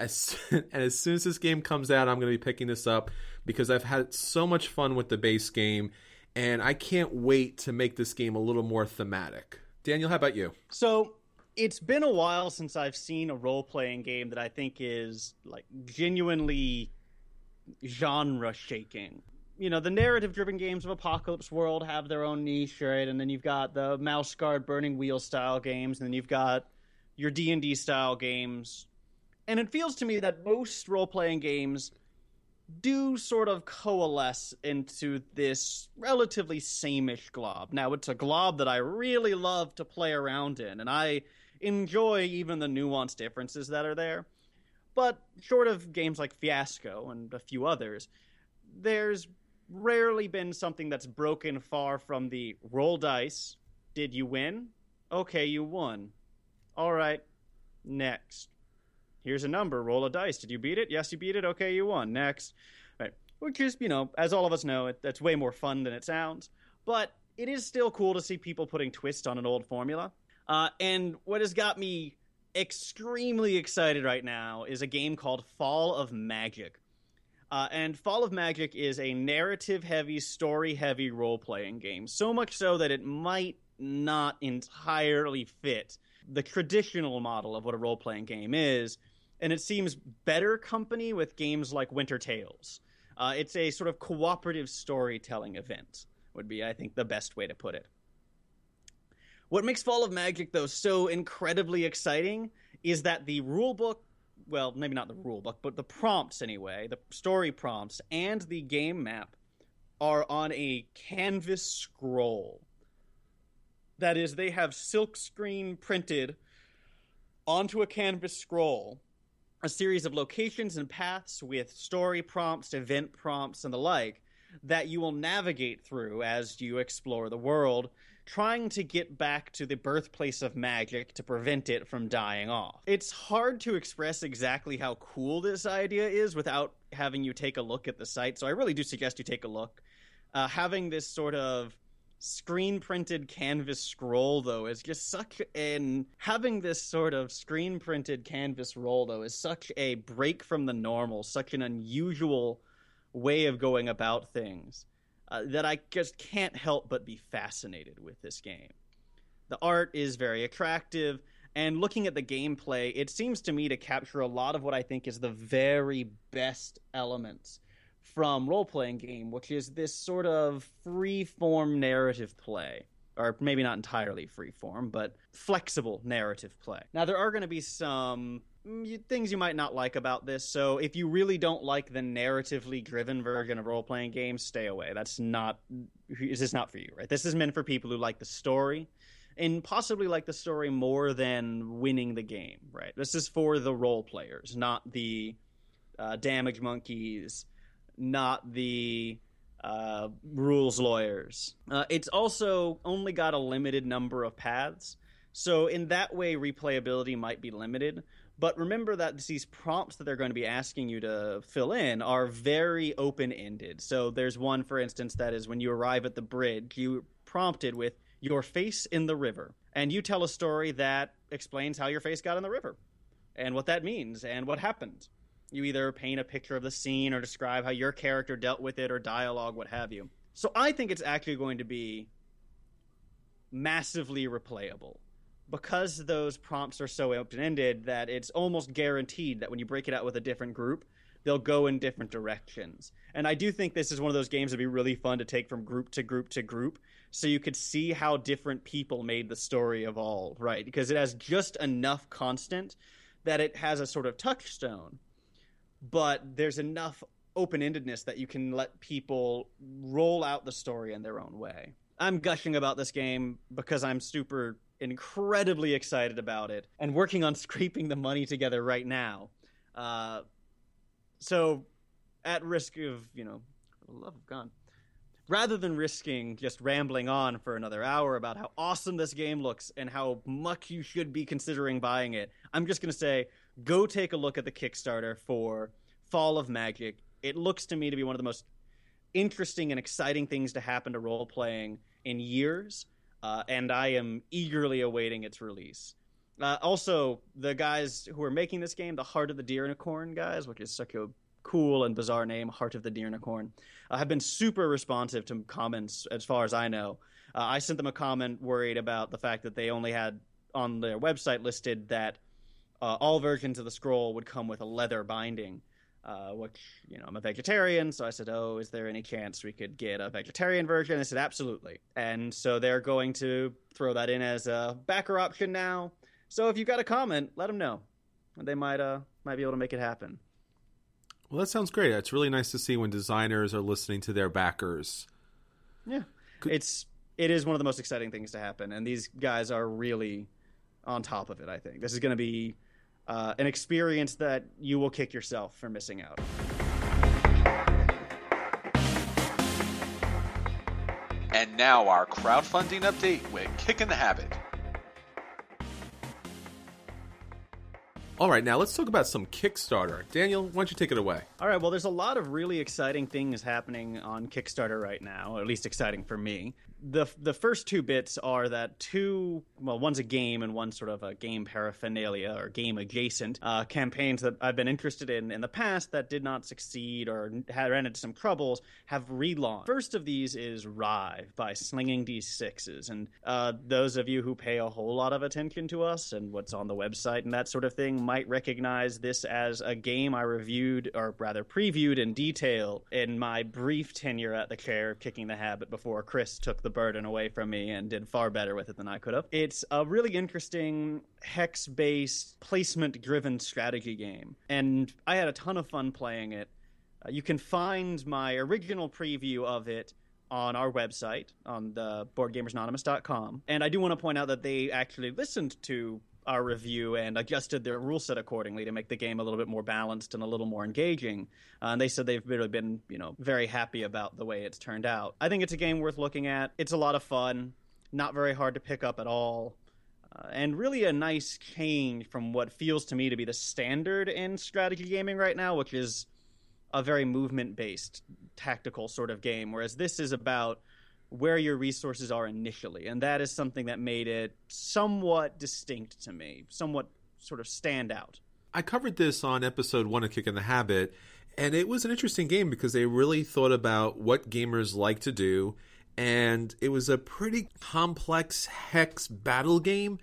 as and as soon as this game comes out, I'm going to be picking this up because I've had so much fun with the base game, and I can't wait to make this game a little more thematic. Daniel, how about you? So it's been a while since I've seen a role playing game that I think is like genuinely genre shaking. You know, the narrative driven games of Apocalypse World have their own niche, right? And then you've got the mouse guard burning wheel style games, and then you've got your D&D style games. And it feels to me that most role playing games do sort of coalesce into this relatively sameish glob. Now, it's a glob that I really love to play around in, and I enjoy even the nuanced differences that are there. But short of games like Fiasco and a few others, there's rarely been something that's broken far from the roll dice. Did you win? Okay, you won. All right, next. Here's a number. Roll a dice. Did you beat it? Yes, you beat it. Okay, you won. Next. Right. Which is, you know, as all of us know, it, that's way more fun than it sounds. But it is still cool to see people putting twists on an old formula. Uh, and what has got me extremely excited right now is a game called Fall of Magic. Uh, and Fall of Magic is a narrative heavy, story heavy role playing game. So much so that it might not entirely fit the traditional model of what a role playing game is and it seems better company with games like Winter Tales. Uh, it's a sort of cooperative storytelling event, would be, I think, the best way to put it. What makes Fall of Magic, though, so incredibly exciting is that the rulebook, well, maybe not the rulebook, but the prompts anyway, the story prompts and the game map are on a canvas scroll. That is, they have silkscreen printed onto a canvas scroll a series of locations and paths with story prompts, event prompts, and the like that you will navigate through as you explore the world, trying to get back to the birthplace of magic to prevent it from dying off. It's hard to express exactly how cool this idea is without having you take a look at the site, so I really do suggest you take a look. Uh, having this sort of screen printed canvas scroll though is just such an having this sort of screen printed canvas roll though is such a break from the normal such an unusual way of going about things uh, that i just can't help but be fascinated with this game. The art is very attractive and looking at the gameplay it seems to me to capture a lot of what i think is the very best elements from role playing game, which is this sort of free form narrative play. Or maybe not entirely free form, but flexible narrative play. Now, there are going to be some mm, things you might not like about this. So, if you really don't like the narratively driven version of role playing games, stay away. That's not, this is not for you, right? This is meant for people who like the story and possibly like the story more than winning the game, right? This is for the role players, not the uh, damage monkeys not the uh, rules lawyers. Uh, it's also only got a limited number of paths. So, in that way, replayability might be limited. But remember that these prompts that they're going to be asking you to fill in are very open ended. So, there's one, for instance, that is when you arrive at the bridge, you prompted with your face in the river. And you tell a story that explains how your face got in the river and what that means and what happened. You either paint a picture of the scene or describe how your character dealt with it or dialogue, what have you. So I think it's actually going to be massively replayable because those prompts are so open ended that it's almost guaranteed that when you break it out with a different group, they'll go in different directions. And I do think this is one of those games that'd be really fun to take from group to group to group so you could see how different people made the story evolve, right? Because it has just enough constant that it has a sort of touchstone but there's enough open-endedness that you can let people roll out the story in their own way. I'm gushing about this game because I'm super incredibly excited about it and working on scraping the money together right now. Uh, so, at risk of, you know, the love of God, rather than risking just rambling on for another hour about how awesome this game looks and how much you should be considering buying it, I'm just going to say go take a look at the Kickstarter for Fall of Magic. It looks to me to be one of the most interesting and exciting things to happen to role playing in years, uh, and I am eagerly awaiting its release. Uh, also, the guys who are making this game, the Heart of the Deernicorn guys, which is such a cool and bizarre name, Heart of the Deer Deernicorn, uh, have been super responsive to comments as far as I know. Uh, I sent them a comment worried about the fact that they only had on their website listed that uh, all versions of the scroll would come with a leather binding. Uh, which you know I'm a vegetarian, so I said, "Oh, is there any chance we could get a vegetarian version?" I said, "Absolutely." And so they're going to throw that in as a backer option now. So if you've got a comment, let them know. They might uh might be able to make it happen. Well, that sounds great. It's really nice to see when designers are listening to their backers. Yeah, it's it is one of the most exciting things to happen, and these guys are really on top of it. I think this is going to be uh, an experience that you will kick yourself for missing out. And now our crowdfunding update with Kicking the Habit. All right, now let's talk about some Kickstarter. Daniel, why don't you take it away? All right, well, there's a lot of really exciting things happening on Kickstarter right now, at least exciting for me the the first two bits are that two well one's a game and one's sort of a game paraphernalia or game adjacent uh, campaigns that I've been interested in in the past that did not succeed or had ran into some troubles have relaunched. First of these is Rive by Slinging D6s, and uh, those of you who pay a whole lot of attention to us and what's on the website and that sort of thing might recognize this as a game I reviewed or rather previewed in detail in my brief tenure at the chair kicking the habit before Chris took the the burden away from me and did far better with it than I could have. It's a really interesting hex based placement driven strategy game, and I had a ton of fun playing it. Uh, you can find my original preview of it on our website on the boardgamersanonymous.com and i do want to point out that they actually listened to our review and adjusted their rule set accordingly to make the game a little bit more balanced and a little more engaging. Uh, and they said they've really been, you know, very happy about the way it's turned out. I think it's a game worth looking at. It's a lot of fun, not very hard to pick up at all. Uh, and really a nice change from what feels to me to be the standard in strategy gaming right now, which is a very movement based tactical sort of game, whereas this is about where your resources are initially. And that is something that made it somewhat distinct to me, somewhat sort of stand out. I covered this on episode one of Kicking the Habit, and it was an interesting game because they really thought about what gamers like to do, and it was a pretty complex hex battle game.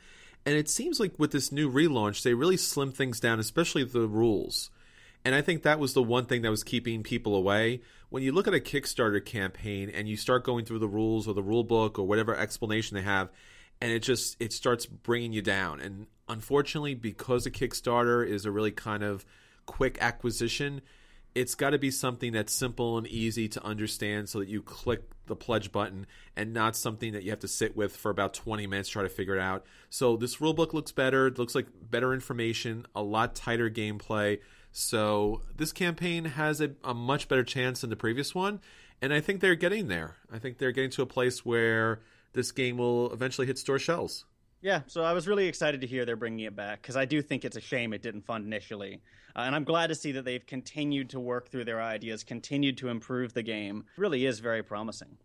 And it seems like with this new relaunch, they really slimmed things down, especially the rules. And I think that was the one thing that was keeping people away. When you look at a Kickstarter campaign and you start going through the rules or the rule book or whatever explanation they have, and it just it starts bringing you down. And unfortunately, because a Kickstarter is a really kind of quick acquisition, it's got to be something that's simple and easy to understand so that you click the pledge button and not something that you have to sit with for about 20 minutes to try to figure it out. So this rulebook looks better, it looks like better information, a lot tighter gameplay. So this campaign has a, a much better chance than the previous one, and I think they're getting there. I think they're getting to a place where this game will eventually hit store shelves. Yeah, so I was really excited to hear they're bringing it back because I do think it's a shame it didn't fund initially. Uh, and I'm glad to see that they've continued to work through their ideas, continued to improve the game. It really is very promising.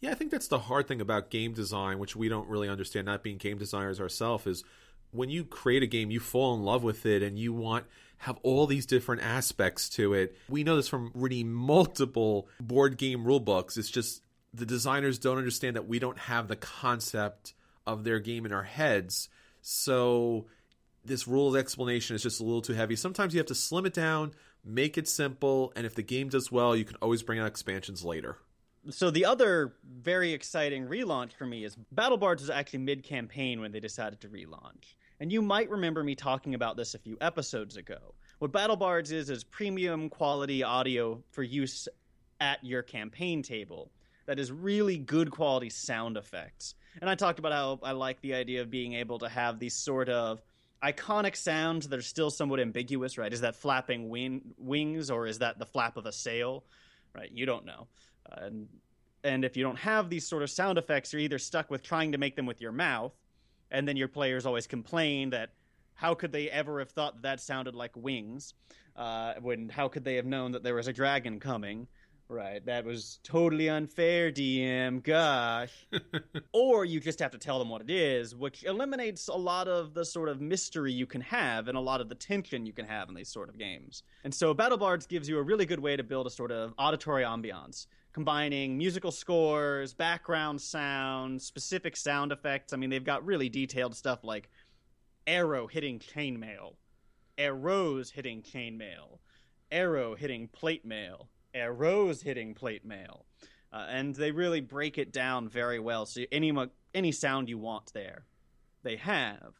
Yeah, I think that's the hard thing about game design, which we don't really understand, not being game designers ourselves, is when you create a game, you fall in love with it and you want have all these different aspects to it. We know this from reading multiple board game rule books. It's just the designers don't understand that we don't have the concept of their game in our heads. So this rules explanation is just a little too heavy. Sometimes you have to slim it down, make it simple, and if the game does well, you can always bring out expansions later. So the other very exciting relaunch for me is Battle Bards was actually mid-campaign when they decided to relaunch. And you might remember me talking about this a few episodes ago. What Battle Bards is is premium quality audio for use at your campaign table. That is really good quality sound effects. And I talked about how I like the idea of being able to have these sort of iconic sounds that are still somewhat ambiguous, right? Is that flapping wing, wings or is that the flap of a sail? Right? You don't know. Uh, and, and if you don't have these sort of sound effects, you're either stuck with trying to make them with your mouth, and then your players always complain that how could they ever have thought that, that sounded like wings? Uh, when how could they have known that there was a dragon coming? Right, that was totally unfair, DM. Gosh. or you just have to tell them what it is, which eliminates a lot of the sort of mystery you can have and a lot of the tension you can have in these sort of games. And so Battle Bards gives you a really good way to build a sort of auditory ambiance, combining musical scores, background sound, specific sound effects. I mean, they've got really detailed stuff like arrow hitting chainmail, arrows hitting chainmail, arrow hitting plate mail arrows hitting plate mail. Uh, and they really break it down very well. So any any sound you want there, they have.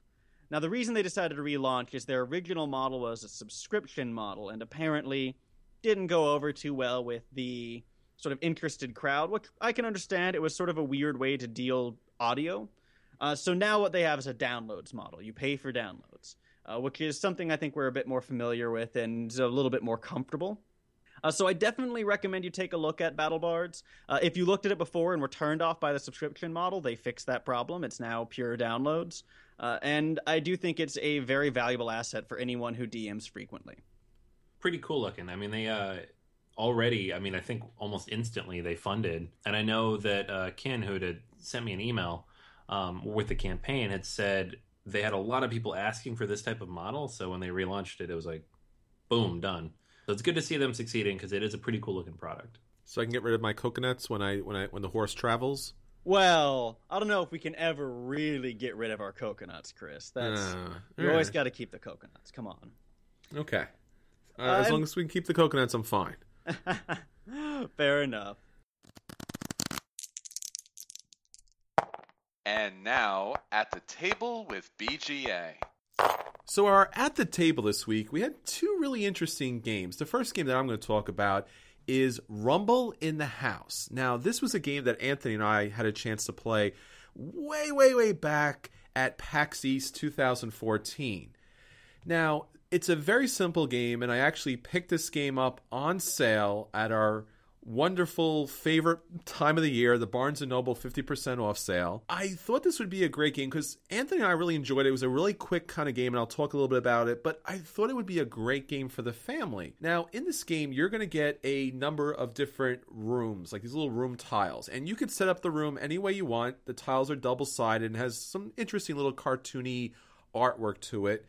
Now the reason they decided to relaunch is their original model was a subscription model, and apparently didn't go over too well with the sort of interested crowd, which I can understand. It was sort of a weird way to deal audio. Uh, so now what they have is a downloads model. You pay for downloads, uh, which is something I think we're a bit more familiar with and a little bit more comfortable. Uh, so I definitely recommend you take a look at Battle Bards. Uh, if you looked at it before and were turned off by the subscription model, they fixed that problem. It's now pure downloads. Uh, and I do think it's a very valuable asset for anyone who DMs frequently. Pretty cool looking. I mean, they uh, already, I mean, I think almost instantly they funded. And I know that uh, Ken, who had sent me an email um, with the campaign, had said they had a lot of people asking for this type of model. So when they relaunched it, it was like, boom, done. So it's good to see them succeeding because it is a pretty cool looking product. So I can get rid of my coconuts when I when I when the horse travels. Well, I don't know if we can ever really get rid of our coconuts, Chris. That's uh, you always got to keep the coconuts. Come on. Okay. Uh, uh, as long as we can keep the coconuts, I'm fine. Fair enough. And now at the table with BGA. So, our at the table this week, we had two really interesting games. The first game that I'm going to talk about is Rumble in the House. Now, this was a game that Anthony and I had a chance to play way, way, way back at PAX East 2014. Now, it's a very simple game, and I actually picked this game up on sale at our wonderful favorite time of the year, the Barnes and Noble 50% off sale. I thought this would be a great game because Anthony and I really enjoyed it. It was a really quick kind of game, and I'll talk a little bit about it, but I thought it would be a great game for the family. Now, in this game, you're going to get a number of different rooms, like these little room tiles, and you can set up the room any way you want. The tiles are double sided and has some interesting little cartoony artwork to it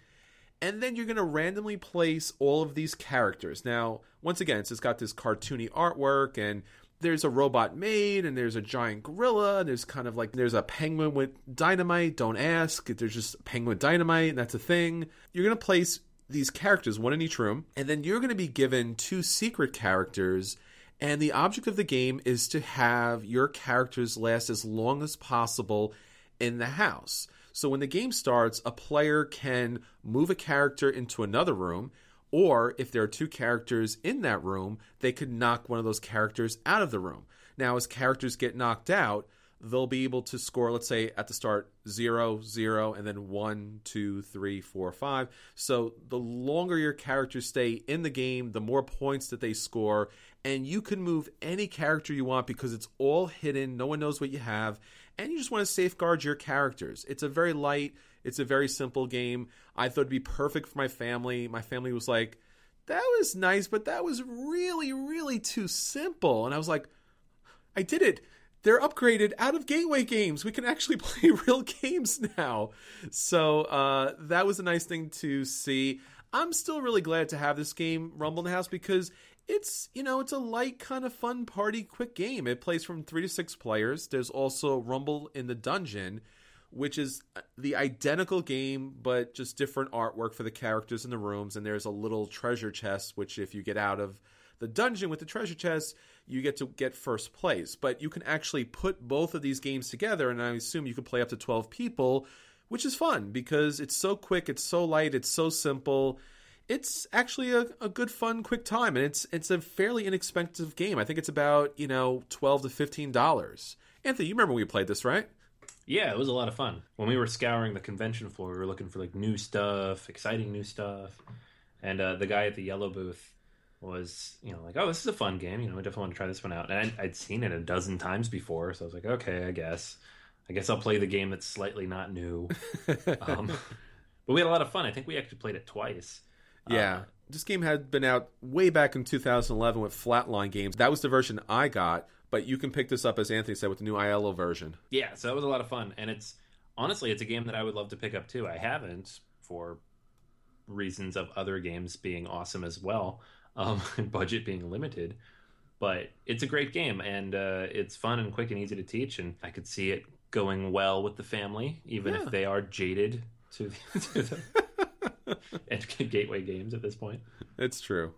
and then you're going to randomly place all of these characters. Now, once again, it's got this cartoony artwork and there's a robot maid and there's a giant gorilla and there's kind of like there's a penguin with dynamite don't ask. There's just penguin dynamite and that's a thing. You're going to place these characters one in each room and then you're going to be given two secret characters and the object of the game is to have your characters last as long as possible in the house so when the game starts, a player can move a character into another room, or if there are two characters in that room, they could knock one of those characters out of the room. Now, as characters get knocked out, they'll be able to score, let's say at the start, zero, zero, and then one, two, three, four, five. So the longer your characters stay in the game, the more points that they score. And you can move any character you want because it's all hidden. No one knows what you have and you just want to safeguard your characters. It's a very light, it's a very simple game. I thought it'd be perfect for my family. My family was like, that was nice, but that was really, really too simple. And I was like, I did it. They're upgraded out of gateway games. We can actually play real games now. So uh, that was a nice thing to see. I'm still really glad to have this game, Rumble in the House, because it's you know it's a light kind of fun party quick game. It plays from three to six players. There's also rumble in the dungeon which is uh, the identical game but just different artwork for the characters in the rooms and there's a little treasure chest which if you get out of the dungeon with the treasure chest you get to get first place. But you can actually put both of these games together and i assume you can play up to 12 people which is fun because it's so quick it's so light it's so simple it's actually a, a good fun quick time and it's it's a fairly inexpensive game. I think it's about you know 12 to 15 dollars. Anthony you remember when we played this right? Yeah it was a lot of fun. When we were scouring the convention floor we were looking for like new stuff exciting new stuff. And uh, the guy at the yellow booth was you know like oh this is a fun game. You know i definitely want to try this one out. And I'd, I'd seen it a dozen times before so i was like okay i guess. I guess i'll play the game that's slightly not new. Um, but we had a lot of fun. I think we actually played it twice yeah. Uh, this game had been out way back in 2011 with Flatlined Games. That was the version I got, but you can pick this up, as Anthony said, with the new IELLO version. Yeah, so that was a lot of fun. And it's honestly, it's a game that I would love to pick up too. I haven't for reasons of other games being awesome as well, um, and budget being limited. But it's a great game, and uh, it's fun and quick and easy to teach. And I could see it going well with the family, even yeah. if they are jaded to, to the and gateway games at this point. It's true.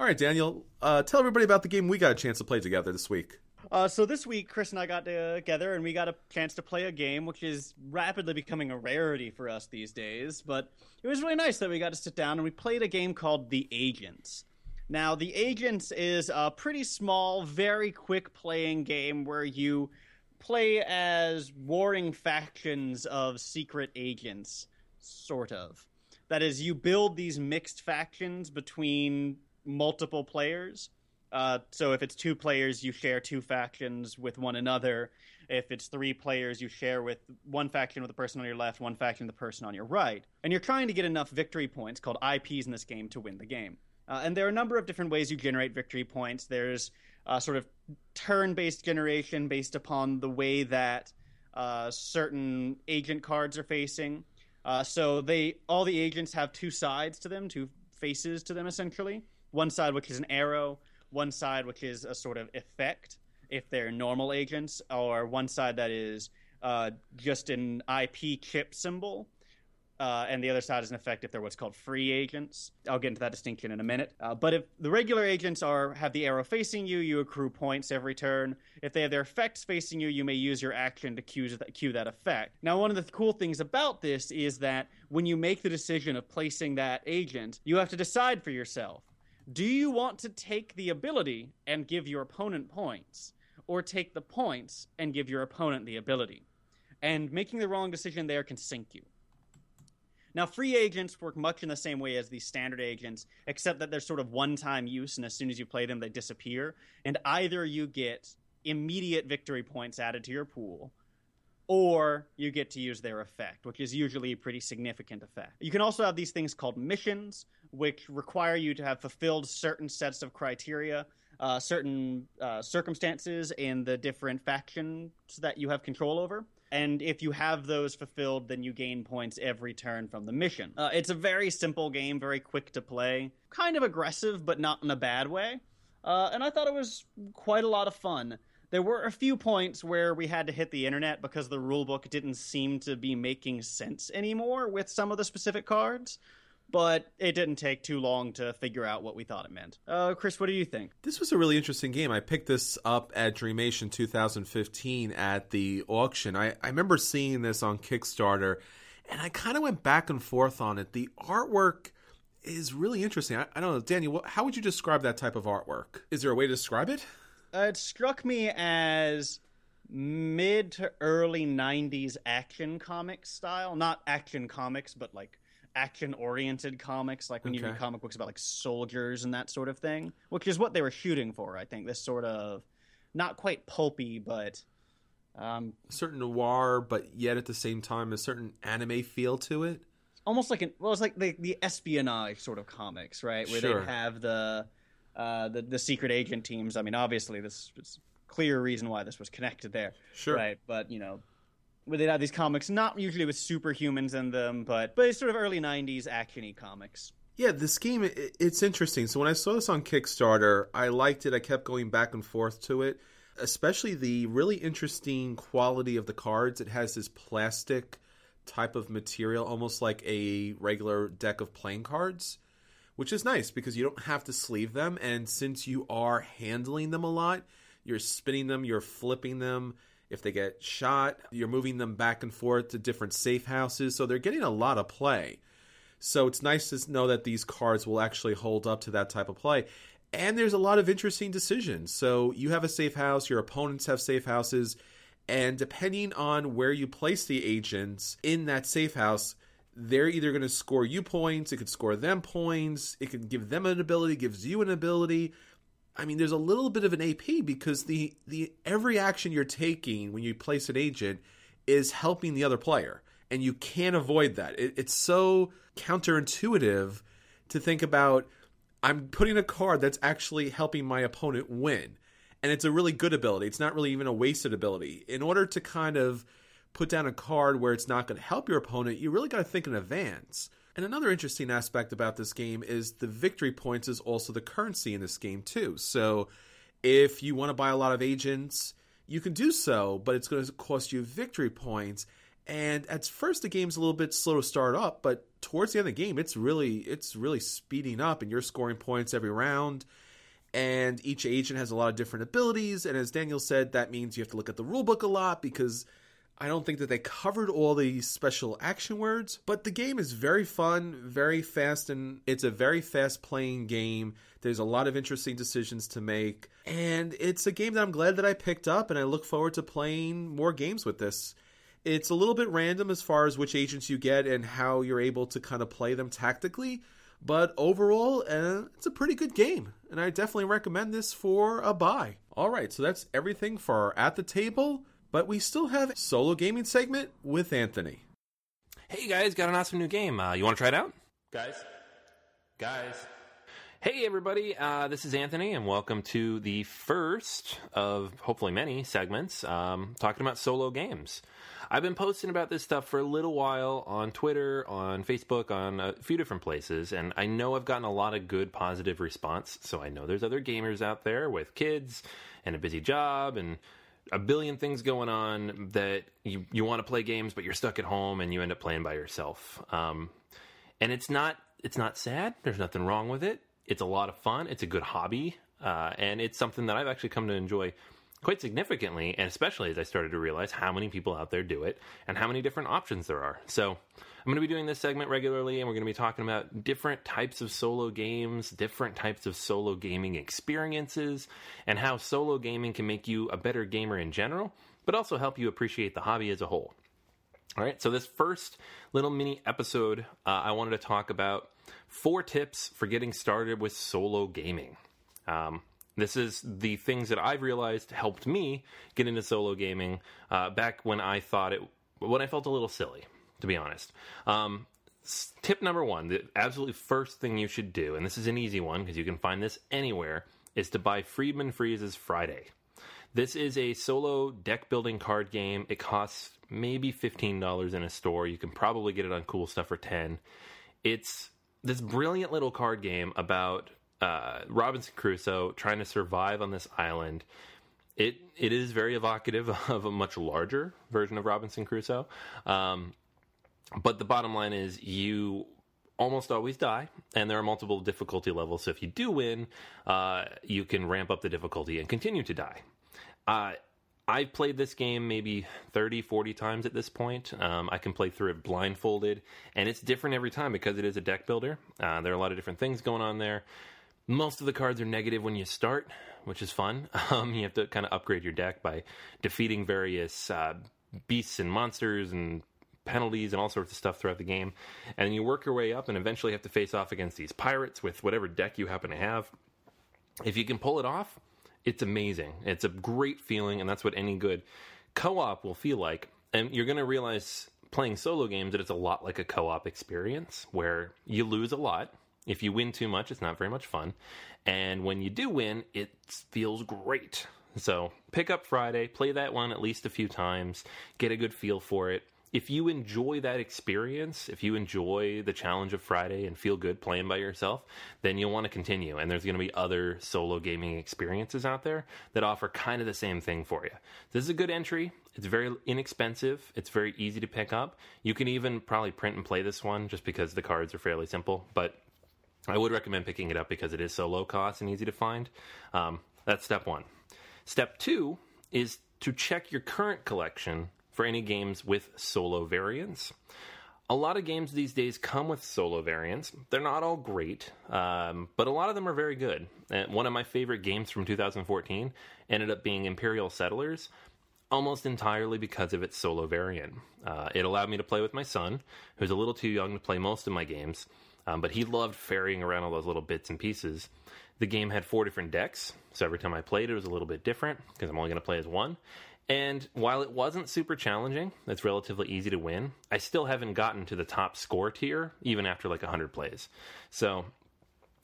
All right, Daniel, uh, tell everybody about the game we got a chance to play together this week. Uh, so this week, Chris and I got together and we got a chance to play a game which is rapidly becoming a rarity for us these days. But it was really nice that we got to sit down and we played a game called The Agents. Now, The Agents is a pretty small, very quick playing game where you play as warring factions of secret agents, sort of. That is, you build these mixed factions between multiple players. Uh, so if it's two players, you share two factions with one another. If it's three players, you share with one faction with the person on your left, one faction with the person on your right. And you're trying to get enough victory points, called IPs in this game, to win the game. Uh, and there are a number of different ways you generate victory points. There's uh, sort of turn based generation based upon the way that uh, certain agent cards are facing. Uh, so they all the agents have two sides to them, two faces to them essentially. One side which is an arrow, one side which is a sort of effect if they're normal agents, or one side that is uh, just an IP chip symbol uh, and the other side is an effect if they're what's called free agents. I'll get into that distinction in a minute. Uh, but if the regular agents are have the arrow facing you, you accrue points every turn. If they have their effects facing you, you may use your action to cue cue that effect. Now, one of the cool things about this is that when you make the decision of placing that agent, you have to decide for yourself: Do you want to take the ability and give your opponent points, or take the points and give your opponent the ability? And making the wrong decision there can sink you. Now, free agents work much in the same way as the standard agents, except that they're sort of one time use, and as soon as you play them, they disappear. And either you get immediate victory points added to your pool, or you get to use their effect, which is usually a pretty significant effect. You can also have these things called missions, which require you to have fulfilled certain sets of criteria, uh, certain uh, circumstances in the different factions that you have control over. And if you have those fulfilled, then you gain points every turn from the mission. Uh, it's a very simple game, very quick to play, kind of aggressive, but not in a bad way. Uh, and I thought it was quite a lot of fun there were a few points where we had to hit the internet because the rulebook didn't seem to be making sense anymore with some of the specific cards but it didn't take too long to figure out what we thought it meant. Uh, Chris, what do you think? This was a really interesting game. I picked this up at Dreamation 2015 at the auction. I, I remember seeing this on Kickstarter, and I kind of went back and forth on it. The artwork is really interesting. I, I don't know, Daniel, how would you describe that type of artwork? Is there a way to describe it? Uh, it struck me as mid to early 90s action comics style. Not action comics, but like action oriented comics, like when okay. you read comic books about like soldiers and that sort of thing, which is what they were shooting for, I think. This sort of not quite pulpy, but. Um, a certain noir, but yet at the same time, a certain anime feel to it. Almost like an well, it's like the the espionage sort of comics, right? Where sure. they have the uh, the the secret agent teams. I mean, obviously, this is clear reason why this was connected there. Sure. Right, but you know, where they'd have these comics, not usually with superhumans in them, but but it's sort of early '90s actiony comics. Yeah, this game it's interesting. So when I saw this on Kickstarter, I liked it. I kept going back and forth to it, especially the really interesting quality of the cards. It has this plastic type of material, almost like a regular deck of playing cards which is nice because you don't have to sleeve them. And since you are handling them a lot, you're spinning them, you're flipping them. If they get shot, you're moving them back and forth to different safe houses. So they're getting a lot of play. So it's nice to know that these cards will actually hold up to that type of play. And there's a lot of interesting decisions. So you have a safe house, your opponents have safe houses. And depending on where you place the agents in that safe house, they're either going to score you points, it could score them points, it could give them an ability, gives you an ability. I mean, there's a little bit of an AP because the the every action you're taking when you place an agent is helping the other player, and you can't avoid that. It, it's so counterintuitive to think about. I'm putting a card that's actually helping my opponent win, and it's a really good ability. It's not really even a wasted ability. In order to kind of put down a card where it's not going to help your opponent, you really got to think in advance. And another interesting aspect about this game is the victory points is also the currency in this game too. So if you want to buy a lot of agents, you can do so, but it's going to cost you victory points. And at first the game's a little bit slow to start up, but towards the end of the game, it's really it's really speeding up and you're scoring points every round. And each agent has a lot of different abilities, and as Daniel said, that means you have to look at the rulebook a lot because I don't think that they covered all the special action words, but the game is very fun, very fast, and it's a very fast playing game. There's a lot of interesting decisions to make, and it's a game that I'm glad that I picked up, and I look forward to playing more games with this. It's a little bit random as far as which agents you get and how you're able to kind of play them tactically, but overall, uh, it's a pretty good game, and I definitely recommend this for a buy. All right, so that's everything for At the Table. But we still have a solo gaming segment with Anthony. Hey guys, got an awesome new game. Uh, you want to try it out? Guys? Guys? Hey everybody, uh, this is Anthony, and welcome to the first of hopefully many segments um, talking about solo games. I've been posting about this stuff for a little while on Twitter, on Facebook, on a few different places, and I know I've gotten a lot of good positive response. So I know there's other gamers out there with kids and a busy job and a billion things going on that you you want to play games, but you're stuck at home and you end up playing by yourself. Um, and it's not it's not sad. There's nothing wrong with it. It's a lot of fun. It's a good hobby, uh, and it's something that I've actually come to enjoy quite significantly, and especially as I started to realize how many people out there do it and how many different options there are. So I'm going to be doing this segment regularly, and we're going to be talking about different types of solo games, different types of solo gaming experiences, and how solo gaming can make you a better gamer in general, but also help you appreciate the hobby as a whole. All right, so this first little mini episode, uh, I wanted to talk about four tips for getting started with solo gaming. Um, this is the things that I've realized helped me get into solo gaming uh, back when I thought it, when I felt a little silly, to be honest. Um, tip number one, the absolutely first thing you should do, and this is an easy one because you can find this anywhere, is to buy Friedemann Friese's Friday. This is a solo deck building card game. It costs maybe $15 in a store. You can probably get it on cool stuff for 10. It's this brilliant little card game about uh, Robinson Crusoe trying to survive on this island. It it is very evocative of a much larger version of Robinson Crusoe. Um, but the bottom line is you almost always die, and there are multiple difficulty levels. So if you do win, uh, you can ramp up the difficulty and continue to die. Uh, I've played this game maybe 30, 40 times at this point. Um, I can play through it blindfolded, and it's different every time because it is a deck builder. Uh, there are a lot of different things going on there. Most of the cards are negative when you start, which is fun. Um, you have to kind of upgrade your deck by defeating various uh, beasts and monsters and penalties and all sorts of stuff throughout the game. And then you work your way up and eventually have to face off against these pirates with whatever deck you happen to have. If you can pull it off, it's amazing. It's a great feeling, and that's what any good co op will feel like. And you're going to realize playing solo games that it's a lot like a co op experience where you lose a lot. If you win too much, it's not very much fun. And when you do win, it feels great. So pick up Friday, play that one at least a few times, get a good feel for it. If you enjoy that experience, if you enjoy the challenge of Friday and feel good playing by yourself, then you'll want to continue. And there's going to be other solo gaming experiences out there that offer kind of the same thing for you. This is a good entry. It's very inexpensive. It's very easy to pick up. You can even probably print and play this one just because the cards are fairly simple. But I would recommend picking it up because it is so low cost and easy to find. Um, that's step one. Step two is to check your current collection for any games with solo variants. A lot of games these days come with solo variants. They're not all great, um, but a lot of them are very good. And one of my favorite games from 2014 ended up being Imperial Settlers, almost entirely because of its solo variant. Uh, it allowed me to play with my son, who's a little too young to play most of my games, um, but he loved ferrying around all those little bits and pieces. The game had four different decks, so every time I played it, was a little bit different because I'm only going to play as one. And while it wasn't super challenging, it's relatively easy to win. I still haven't gotten to the top score tier, even after like 100 plays. So,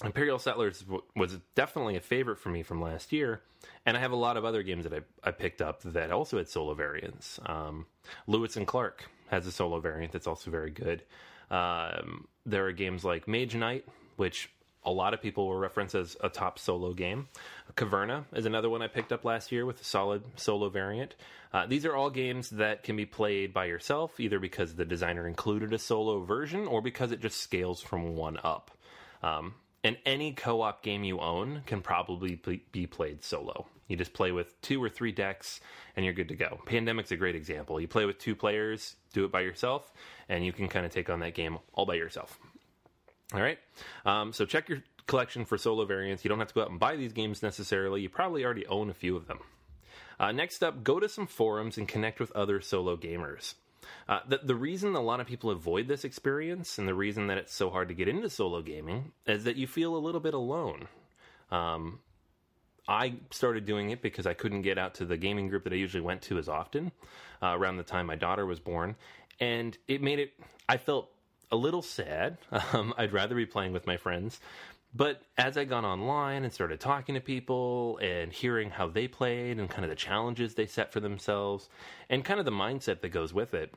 Imperial Settlers was definitely a favorite for me from last year. And I have a lot of other games that I, I picked up that also had solo variants. Um, Lewis and Clark has a solo variant that's also very good. Um, there are games like Mage Knight, which a lot of people will reference as a top solo game. Caverna is another one I picked up last year with a solid solo variant. Uh, these are all games that can be played by yourself, either because the designer included a solo version or because it just scales from one up. Um, and any co op game you own can probably be played solo. You just play with two or three decks and you're good to go. Pandemic's a great example. You play with two players, do it by yourself, and you can kind of take on that game all by yourself. All right. Um, so check your collection for solo variants. You don't have to go out and buy these games necessarily. You probably already own a few of them. Uh, next up, go to some forums and connect with other solo gamers. Uh, the, the reason a lot of people avoid this experience and the reason that it's so hard to get into solo gaming is that you feel a little bit alone. Um, I started doing it because I couldn't get out to the gaming group that I usually went to as often uh, around the time my daughter was born. And it made it, I felt a little sad. Um, I'd rather be playing with my friends. But as I got online and started talking to people and hearing how they played and kind of the challenges they set for themselves and kind of the mindset that goes with it,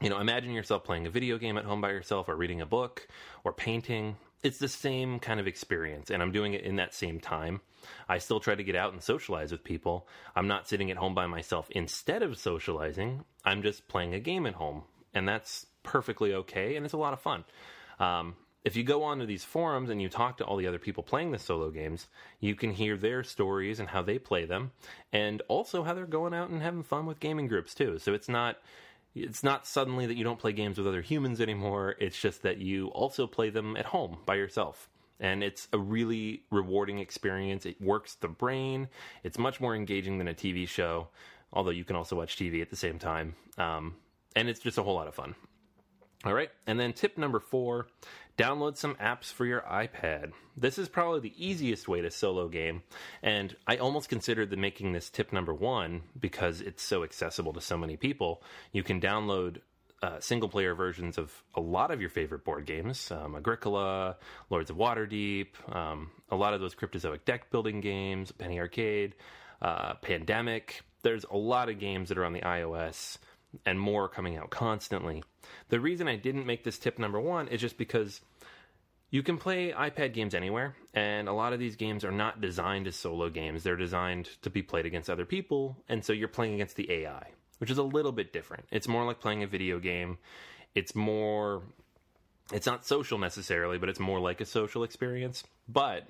you know, imagine yourself playing a video game at home by yourself or reading a book or painting. It's the same kind of experience, and I'm doing it in that same time. I still try to get out and socialize with people. I'm not sitting at home by myself instead of socializing. I'm just playing a game at home, and that's perfectly okay, and it's a lot of fun. Um, if you go onto these forums and you talk to all the other people playing the solo games, you can hear their stories and how they play them, and also how they're going out and having fun with gaming groups too. So it's not it's not suddenly that you don't play games with other humans anymore. It's just that you also play them at home by yourself. And it's a really rewarding experience. It works the brain. It's much more engaging than a TV show, although you can also watch TV at the same time. Um, and it's just a whole lot of fun. All right, and then tip number four download some apps for your iPad. This is probably the easiest way to solo game, and I almost considered making this tip number one because it's so accessible to so many people. You can download uh, single player versions of a lot of your favorite board games um, Agricola, Lords of Waterdeep, um, a lot of those Cryptozoic deck building games, Penny Arcade, uh, Pandemic. There's a lot of games that are on the iOS and more coming out constantly. The reason I didn't make this tip number one is just because you can play iPad games anywhere, and a lot of these games are not designed as solo games. They're designed to be played against other people, and so you're playing against the AI, which is a little bit different. It's more like playing a video game. It's more it's not social necessarily, but it's more like a social experience. But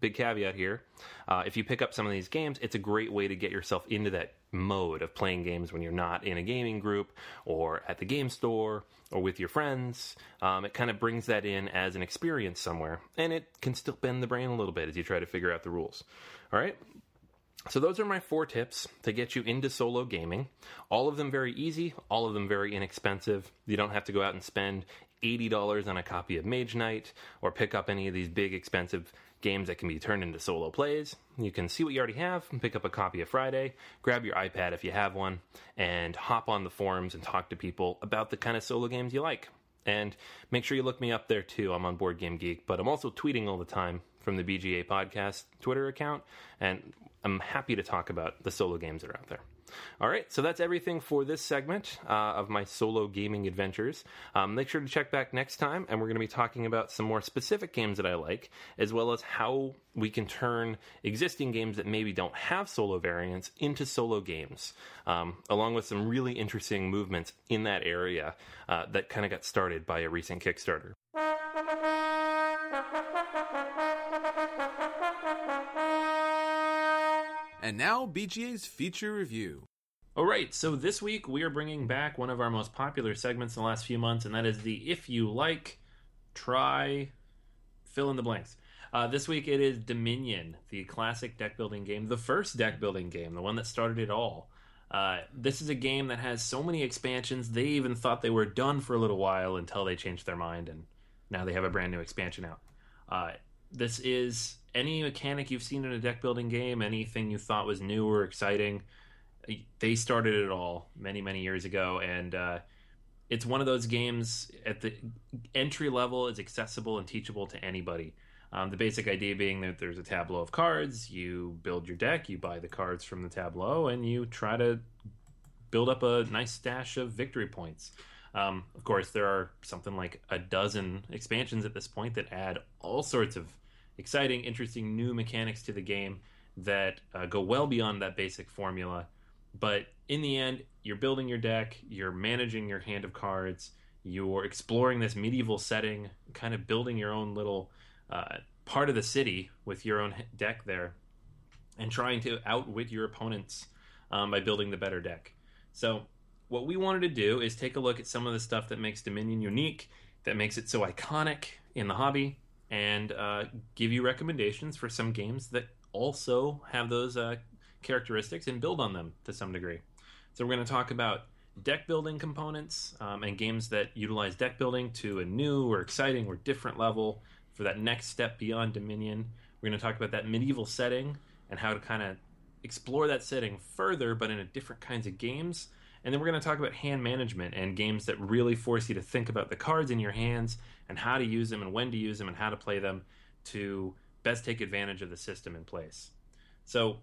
big caveat here uh, if you pick up some of these games, it's a great way to get yourself into that mode of playing games when you're not in a gaming group or at the game store or with your friends. Um, it kind of brings that in as an experience somewhere, and it can still bend the brain a little bit as you try to figure out the rules. All right. So, those are my four tips to get you into solo gaming. All of them very easy, all of them very inexpensive. You don't have to go out and spend $80 on a copy of Mage Knight or pick up any of these big expensive games that can be turned into solo plays. You can see what you already have pick up a copy of Friday, grab your iPad if you have one, and hop on the forums and talk to people about the kind of solo games you like. And make sure you look me up there too. I'm on Board Game Geek, but I'm also tweeting all the time from the BGA Podcast Twitter account, and I'm happy to talk about the solo games that are out there. All right, so that's everything for this segment uh, of my solo gaming adventures. Um, make sure to check back next time, and we're going to be talking about some more specific games that I like, as well as how we can turn existing games that maybe don't have solo variants into solo games, um, along with some really interesting movements in that area uh, that kind of got started by a recent Kickstarter. And now BGA's feature review. All right, so this week we are bringing back one of our most popular segments in the last few months, and that is the if you like, try, fill in the blanks. Uh, this week it is Dominion, the classic deck building game, the first deck building game, the one that started it all. Uh, this is a game that has so many expansions, they even thought they were done for a little while until they changed their mind, and now they have a brand new expansion out. Uh, this is any mechanic you've seen in a deck building game, anything you thought was new or exciting. They started it all many, many years ago, and uh, it's one of those games at the entry level is accessible and teachable to anybody. Um, the basic idea being that there's a tableau of cards, you build your deck, you buy the cards from the tableau, and you try to build up a nice stash of victory points. Um, of course, there are something like a dozen expansions at this point that add all sorts of exciting, interesting new mechanics to the game that uh, go well beyond that basic formula. But in the end, you're building your deck, you're managing your hand of cards, you're exploring this medieval setting, kind of building your own little uh, part of the city with your own deck there, and trying to outwit your opponents um, by building the better deck. So, what we wanted to do is take a look at some of the stuff that makes Dominion unique, that makes it so iconic in the hobby, and uh, give you recommendations for some games that also have those uh, characteristics and build on them to some degree. So we're going to talk about deck building components um, and games that utilize deck building to a new or exciting or different level for that next step beyond Dominion. We're going to talk about that medieval setting and how to kind of explore that setting further, but in a different kinds of games. And then we're going to talk about hand management and games that really force you to think about the cards in your hands and how to use them and when to use them and how to play them to best take advantage of the system in place. So,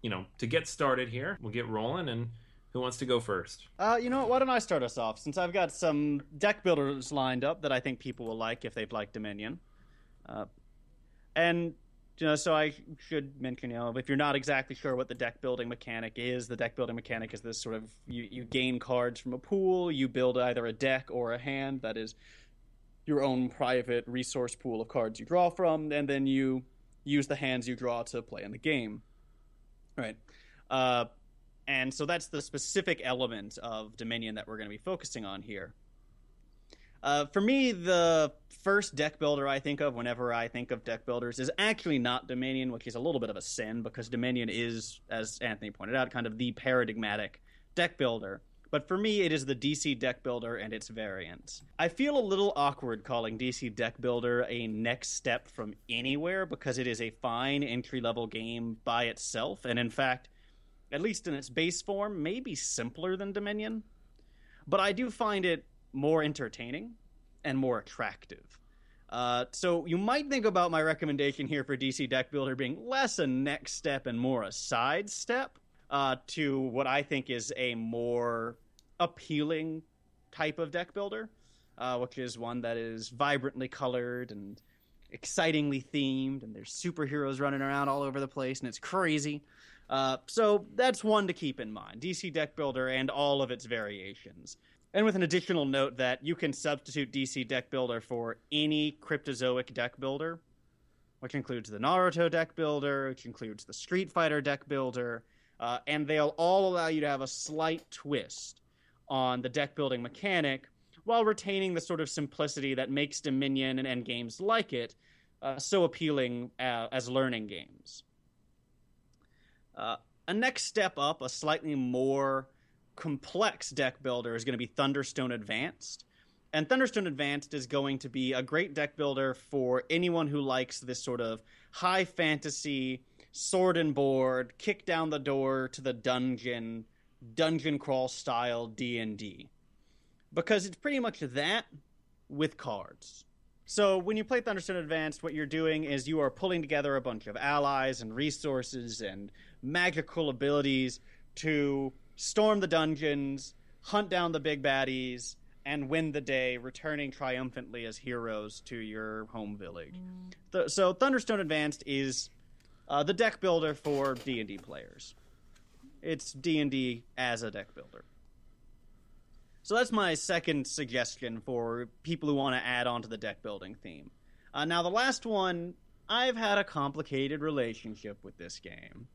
you know, to get started here, we'll get rolling and who wants to go first? Uh, you know what? Why don't I start us off? Since I've got some deck builders lined up that I think people will like if they've liked Dominion. Uh, and you know, so I should mention, you know, if you're not exactly sure what the deck building mechanic is, the deck building mechanic is this sort of you, you gain cards from a pool, you build either a deck or a hand that is your own private resource pool of cards you draw from, and then you use the hands you draw to play in the game. Right. Uh, and so that's the specific element of Dominion that we're going to be focusing on here. Uh, for me, the first deck builder I think of whenever I think of deck builders is actually not Dominion, which is a little bit of a sin because Dominion is, as Anthony pointed out, kind of the paradigmatic deck builder. But for me, it is the DC Deck Builder and its variants. I feel a little awkward calling DC Deck Builder a next step from anywhere because it is a fine entry level game by itself, and in fact, at least in its base form, maybe simpler than Dominion. But I do find it more entertaining and more attractive. Uh, so you might think about my recommendation here for DC Deck Builder being less a next step and more a side step uh, to what I think is a more appealing type of deck builder, uh, which is one that is vibrantly colored and excitingly themed, and there's superheroes running around all over the place, and it's crazy. Uh, so that's one to keep in mind DC Deck Builder and all of its variations. And with an additional note that you can substitute DC Deck Builder for any Cryptozoic deck builder, which includes the Naruto deck builder, which includes the Street Fighter deck builder, uh, and they'll all allow you to have a slight twist on the deck building mechanic while retaining the sort of simplicity that makes Dominion and, games like it uh, so appealing uh, as learning games. Uh, a next step up, a slightly more complex deck builder, is going to be Thunderstone Advanced. And Thunderstone Advanced is going to be a great deck builder for anyone who likes this sort of high fantasy, sword and board, kick down the door to the dungeon, dungeon crawl style D&D. Because it's pretty much that with cards. So when you play Thunderstone Advanced, what you're doing is you are pulling together a bunch of allies and resources and magical abilities to storm the dungeons, hunt down the big baddies, and win the day, returning triumphantly as heroes to your home village. Mm. Th- so Thunderstone Advanced is uh, the deck builder for D and D players. It's D and D as a deck builder. So that's my second suggestion for people who want to add on to the deck building theme. Uh, now, the last one, I've had a complicated relationship with this game,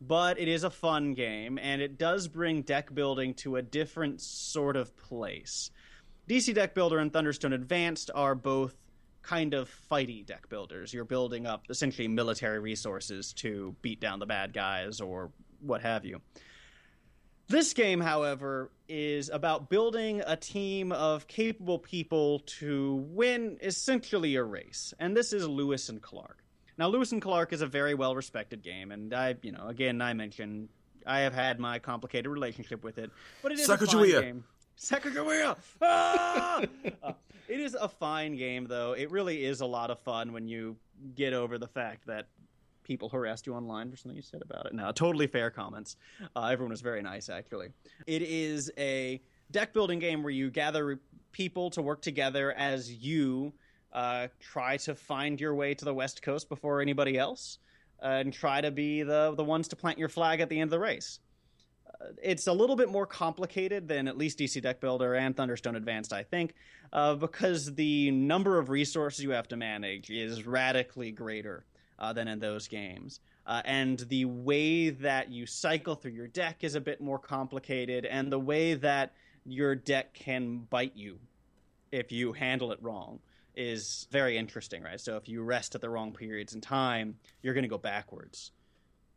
but it is a fun game, and it does bring deck building to a different sort of place. DC Deck Builder and Thunderstone Advanced are both kind of fighty deck builders. You're building up essentially military resources to beat down the bad guys or what have you. This game, however, is about building a team of capable people to win essentially a race. And this is Lewis and Clark. Now, Lewis and Clark is a very well respected game, and I, you know, again, I mentioned I have had my complicated relationship with it, but it is a fun Sacagawea. game. Sacagawea! Ah! Uh, it is a fine game, though. It really is a lot of fun when you get over the fact that people harassed you online for something you said about it. No, totally fair comments. Uh, everyone was very nice, actually. It is a deck building game where you gather people to work together as you uh, try to find your way to the West Coast before anybody else, uh, and try to be the the ones to plant your flag at the end of the race. It's a little bit more complicated than at least DC Deck Builder and Thunderstone Advanced, I think, uh, because the number of resources you have to manage is radically greater uh, than in those games. Uh, and the way that you cycle through your deck is a bit more complicated, and the way that your deck can bite you if you handle it wrong is very interesting, right? So if you rest at the wrong periods in time, you're going to go backwards.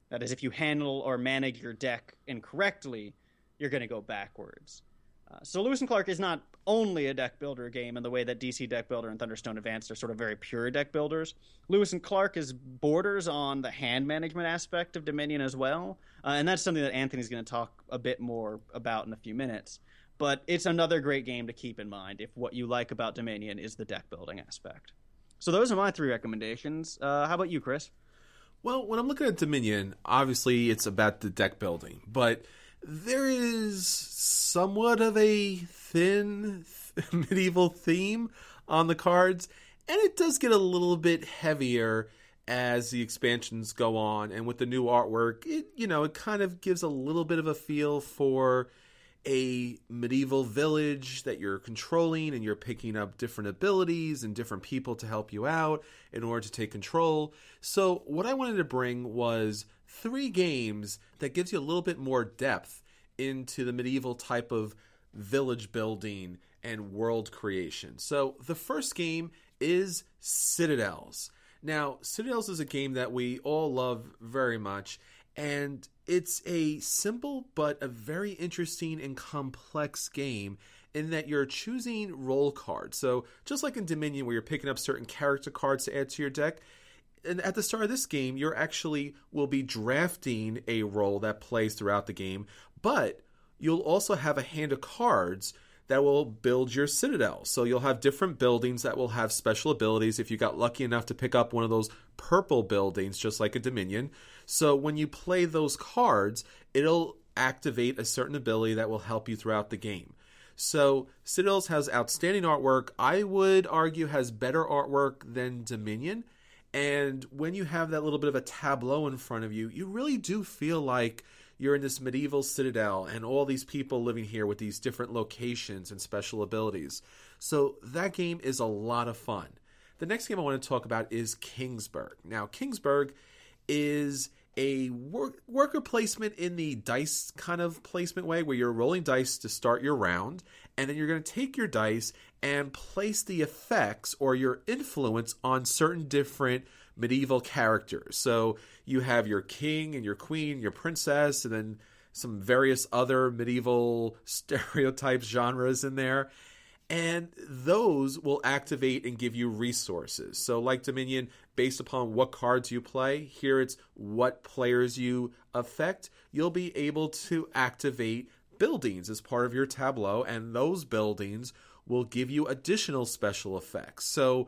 That is, if you handle or manage your deck incorrectly, you're going to go backwards. Uh, so Lewis and Clark is not only a deck builder game in the way that DC Deck Builder and Thunderstone Advanced are sort of very pure deck builders. Lewis and Clark is borders on the hand management aspect of Dominion as well, uh, and that's something that Anthony's going to talk a bit more about in a few minutes. But it's another great game to keep in mind if what you like about Dominion is the deck building aspect. So those are my three recommendations. Uh, how about you, Chris? Well, when I'm looking at Dominion, obviously it's about the deck building, but there is somewhat of a thin medieval theme on the cards, and it does get a little bit heavier as the expansions go on. And with the new artwork, it you know it kind of gives a little bit of a feel for a medieval village that you're controlling and you're picking up different abilities and different people to help you out in order to take control. So, what I wanted to bring was three games that gives you a little bit more depth into the medieval type of village building and world creation. So, the first game is Citadels. Now, Citadels is a game that we all love very much, And it's a simple but a very interesting and complex game in that you're choosing role cards. So, just like in Dominion, where you're picking up certain character cards to add to your deck, and at the start of this game, you're actually will be drafting a role that plays throughout the game, but you'll also have a hand of cards that will build your citadel. So you'll have different buildings that will have special abilities if you got lucky enough to pick up one of those purple buildings, just like a Dominion. So when you play those cards, it'll activate a certain ability that will help you throughout the game. So Citadels has outstanding artwork. I would argue has better artwork than Dominion. And when you have that little bit of a tableau in front of you, you really do feel like you're in this medieval citadel and all these people living here with these different locations and special abilities. So that game is a lot of fun. The next game I want to talk about is Kingsburg. Now, Kingsburg is a work, worker placement in the dice kind of placement way where you're rolling dice to start your round and then you're going to take your dice and place the effects or your influence on certain different medieval characters. So you have your king and your queen, your princess, and then some various other medieval stereotypes genres in there. And those will activate and give you resources. So, like Dominion, based upon what cards you play, here it's what players you affect, you'll be able to activate buildings as part of your tableau, and those buildings will give you additional special effects. So,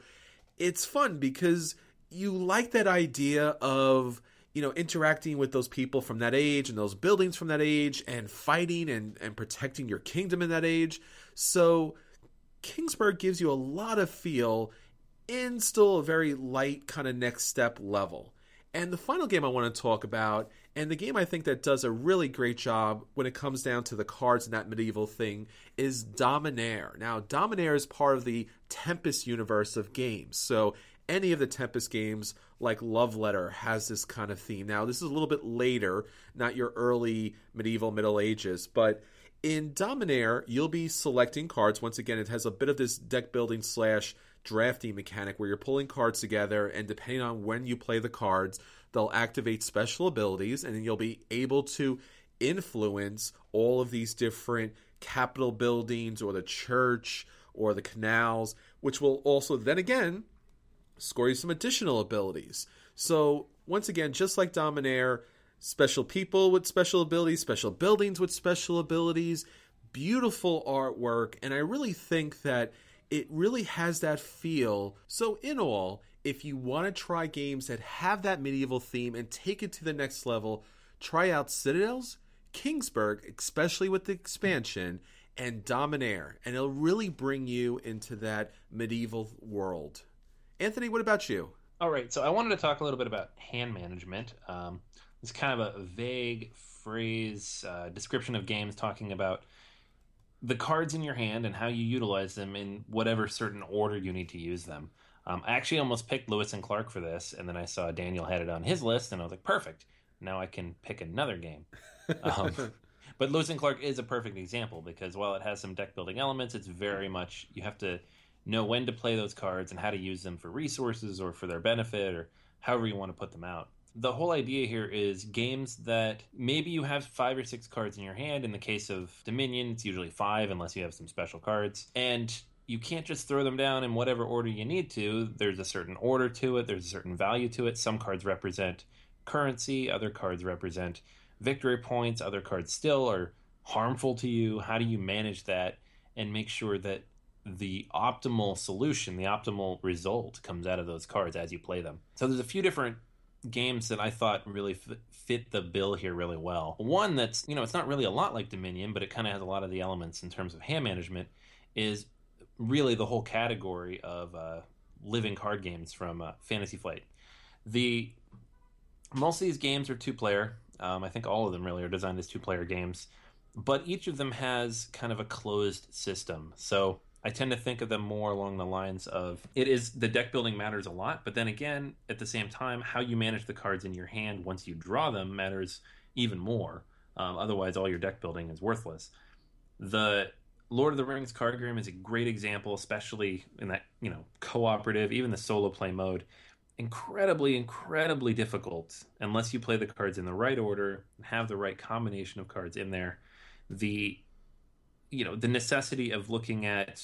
it's fun because you like that idea of you know interacting with those people from that age and those buildings from that age and fighting and, and protecting your kingdom in that age so kingsburg gives you a lot of feel in still a very light kind of next step level. And the final game i want to talk about and the game i think that does a really great job when it comes down to the cards and that medieval thing is Dominare now Dominare is part of the tempest universe of games. So any of the Tempest games, like Love Letter, has this kind of theme. Now, this is a little bit later, not your early medieval Middle Ages, but in Dominare, you'll be selecting cards. Once again, it has a bit of this deck building slash drafting mechanic where you're pulling cards together, and depending on when you play the cards, they'll activate special abilities, and then you'll be able to influence all of these different capital buildings or the church or the canals, which will also then again score you some additional abilities. So, once again, just like Dominare, special people with special abilities, special buildings with special abilities, beautiful artwork, and I really think that it really has that feel. So, in all, if you want to try games that have that medieval theme and take it to the next level, try out Citadels, Kingsburg, especially with the expansion, and Dominare, and it'll really bring you into that medieval world. Anthony, what about you? All right, so I wanted to talk a little bit about hand management. Um, it's kind of a vague phrase uh, description of games talking about the cards in your hand and how you utilize them in whatever certain order you need to use them. Um, I actually almost picked Lewis and Clark for this, and then I saw Daniel had it on his list, and I was like, perfect. Now I can pick another game. Um, but Lewis and Clark is a perfect example because while it has some deck building elements, it's very much you have to know when to play those cards and how to use them for resources or for their benefit or however you want to put them out. The whole idea here is games that maybe you have five or six cards in your hand. In the case of Dominion, it's usually five unless you have some special cards. And you can't just throw them down in whatever order you need to. There's a certain order to it, there's a certain value to it. Some cards represent currency, other cards represent victory points, other cards still are harmful to you. How do you manage that and make sure that the optimal solution, the optimal result comes out of those cards as you play them. So there's a few different games that I thought really fit, fit the bill here really well. One that's, you know, it's not really a lot like Dominion, but it kind of has a lot of the elements in terms of hand management is really the whole category of uh, living card games from uh, Fantasy Flight. The most of these games are two player. Um, I think all of them really are designed as two player games, but each of them has kind of a closed system. So I tend to think of them more along the lines of it is the deck building matters a lot, but then again, at the same time, how you manage the cards in your hand once you draw them matters even more. Um, otherwise, all your deck building is worthless. The Lord of the Rings card game is a great example, especially in that you know cooperative, even the solo play mode. incredibly, incredibly difficult unless you play the cards in the right order, and have the right combination of cards in there. The you know the necessity of looking at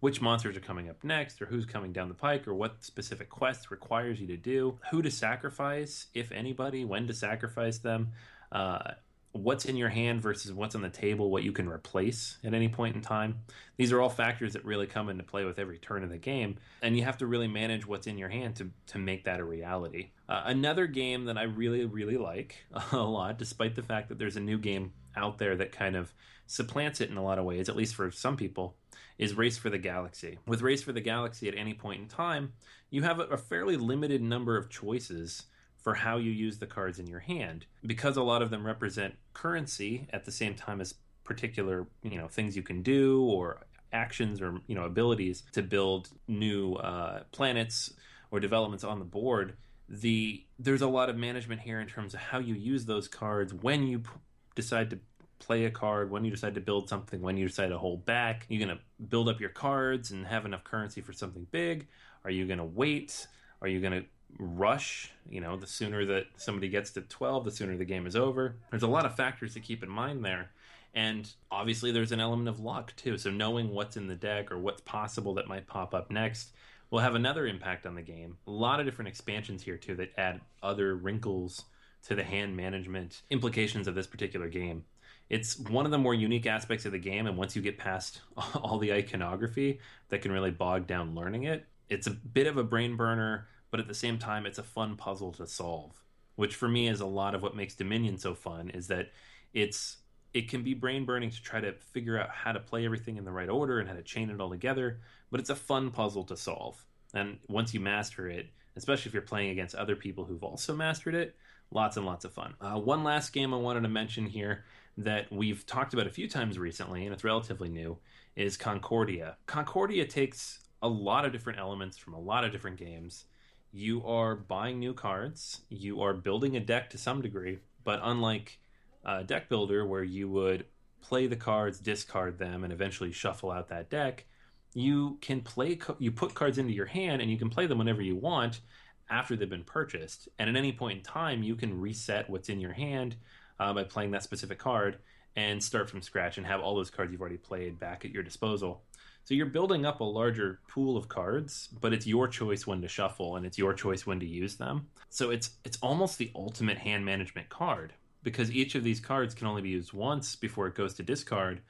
which monsters are coming up next or who's coming down the pike or what specific quest requires you to do who to sacrifice if anybody when to sacrifice them uh, what's in your hand versus what's on the table, what you can replace at any point in time. These are all factors that really come into play with every turn of the game, and you have to really manage what's in your hand to, to make that a reality. Uh, another game that I really, really like a lot, despite the fact that there's a new game out there that kind of supplants it in a lot of ways, at least for some people, is Race for the Galaxy. With Race for the Galaxy, at any point in time, you have a, fairly limited number of choices for how you use the cards in your hand because a lot of them represent currency at the same time as particular you know things you can do or actions or you know abilities to build new uh, planets or developments on the board the there's a lot of management here in terms of how you use those cards when you p- decide to play a card when you decide to build something when you decide to hold back you're going to build up your cards and have enough currency for something big are you going to wait are you going to rush. You know, the sooner that somebody gets to 12, the sooner the game is over. There's a lot of factors to keep in mind there. And obviously, there's an element of luck too. So, knowing what's in the deck or what's possible that might pop up next will have another impact on the game. A lot of different expansions here too that add other wrinkles to the hand management implications of this particular game. It's one of the more unique aspects of the game, and once you get past all the iconography that can really bog down learning it, it's a bit of a brain burner but at the same time it's a fun puzzle to solve which for me is a lot of what makes dominion so fun is that it's it can be brain burning to try to figure out how to play everything in the right order and how to chain it all together but it's a fun puzzle to solve. And once you master it especially if you're playing against other people who've also mastered it lots and lots of fun. Uh, one last game i wanted to mention here that we've talked about a few times recently and it's relatively new is concordia. Concordia takes a lot of different elements from a lot of different games. You are buying new cards, you are building a deck to some degree, but unlike a deck builder where you would play the cards, discard them, and eventually shuffle out that deck, you can play you put cards into your hand and you can play them whenever you want after they've been purchased. And at any point in time, you can reset what's in your hand uh, by playing that specific card and start from scratch and have all those cards you've already played back at your disposal. So you're building up a larger pool of cards, but it's your choice when to shuffle and it's your choice when to use them. So it's it's almost the ultimate hand management card because each of these cards can only be used once before it goes to discard.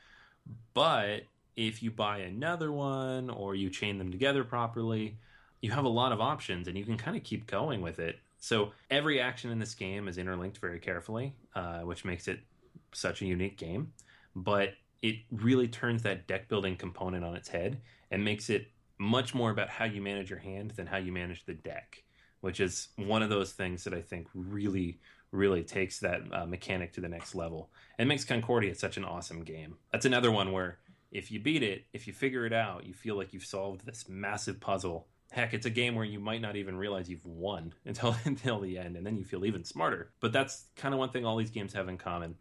But if you buy another one or you chain them together properly, you have a lot of options and you can kind of keep going with it. So every action in this game is interlinked very carefully, uh, which makes it such a unique game. But it really turns that deck building component on its head and makes it much more about how you manage your hand than how you manage the deck, which is one of those things that I think really, really takes that uh, mechanic to the next level and makes Concordia such an awesome game. That's another one where if you beat it, if you figure it out, you feel like you've solved this massive puzzle. Heck, it's a game where you might not even realize you've won until until the end, and then you feel even smarter. But that's kind of one thing all these games have in common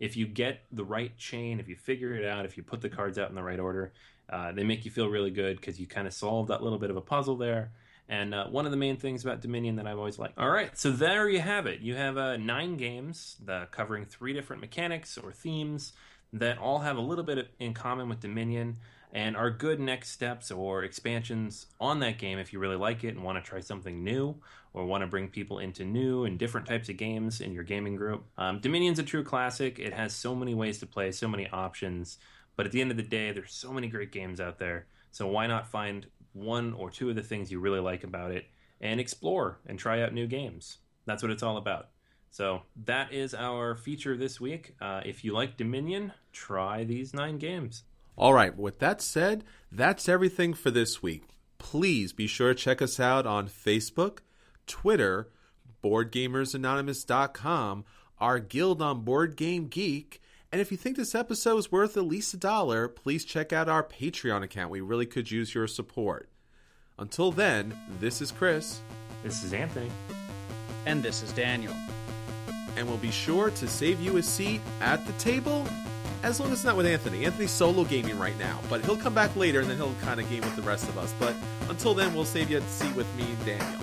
if you get the right chain, if you figure it out, if you put the cards out in the right order, uh, they make you feel really good because you kind of solved that little bit of a puzzle there. And uh, one of the main things about Dominion that I've always liked. All right, so there you have it. You have uh, nine games covering three different mechanics or themes that all have a little bit in common with Dominion and are good next steps or expansions on that game if you really like it and want to try something new or want to bring people into new and different types of games in your gaming group. Um, Dominion's a true classic. It has so many ways to play, so many options. But at the end of the day, there's so many great games out there. So why not find one or two of the things you really like about it and explore and try out new games? That's what it's all about. So that is our feature this week. Uh, if you like Dominion, try these nine games. All right, with that said, that's everything for this week. Please be sure to check us out on Facebook, Twitter, BoardGamersAnonymous.com, our guild on Board Game Geek, and if you think this episode is worth at least a dollar, please check out our Patreon account. We really could use your support. Until then, this is Chris. This is Anthony. And this is Daniel. And we'll be sure to save you a seat at the table as long as it's not with Anthony. Anthony's solo gaming right now, but he'll come back later and then he'll kind of game with the rest of us. But until then, we'll save you a seat with me and Daniel.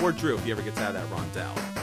or Drew if he ever gets out of that rondelle.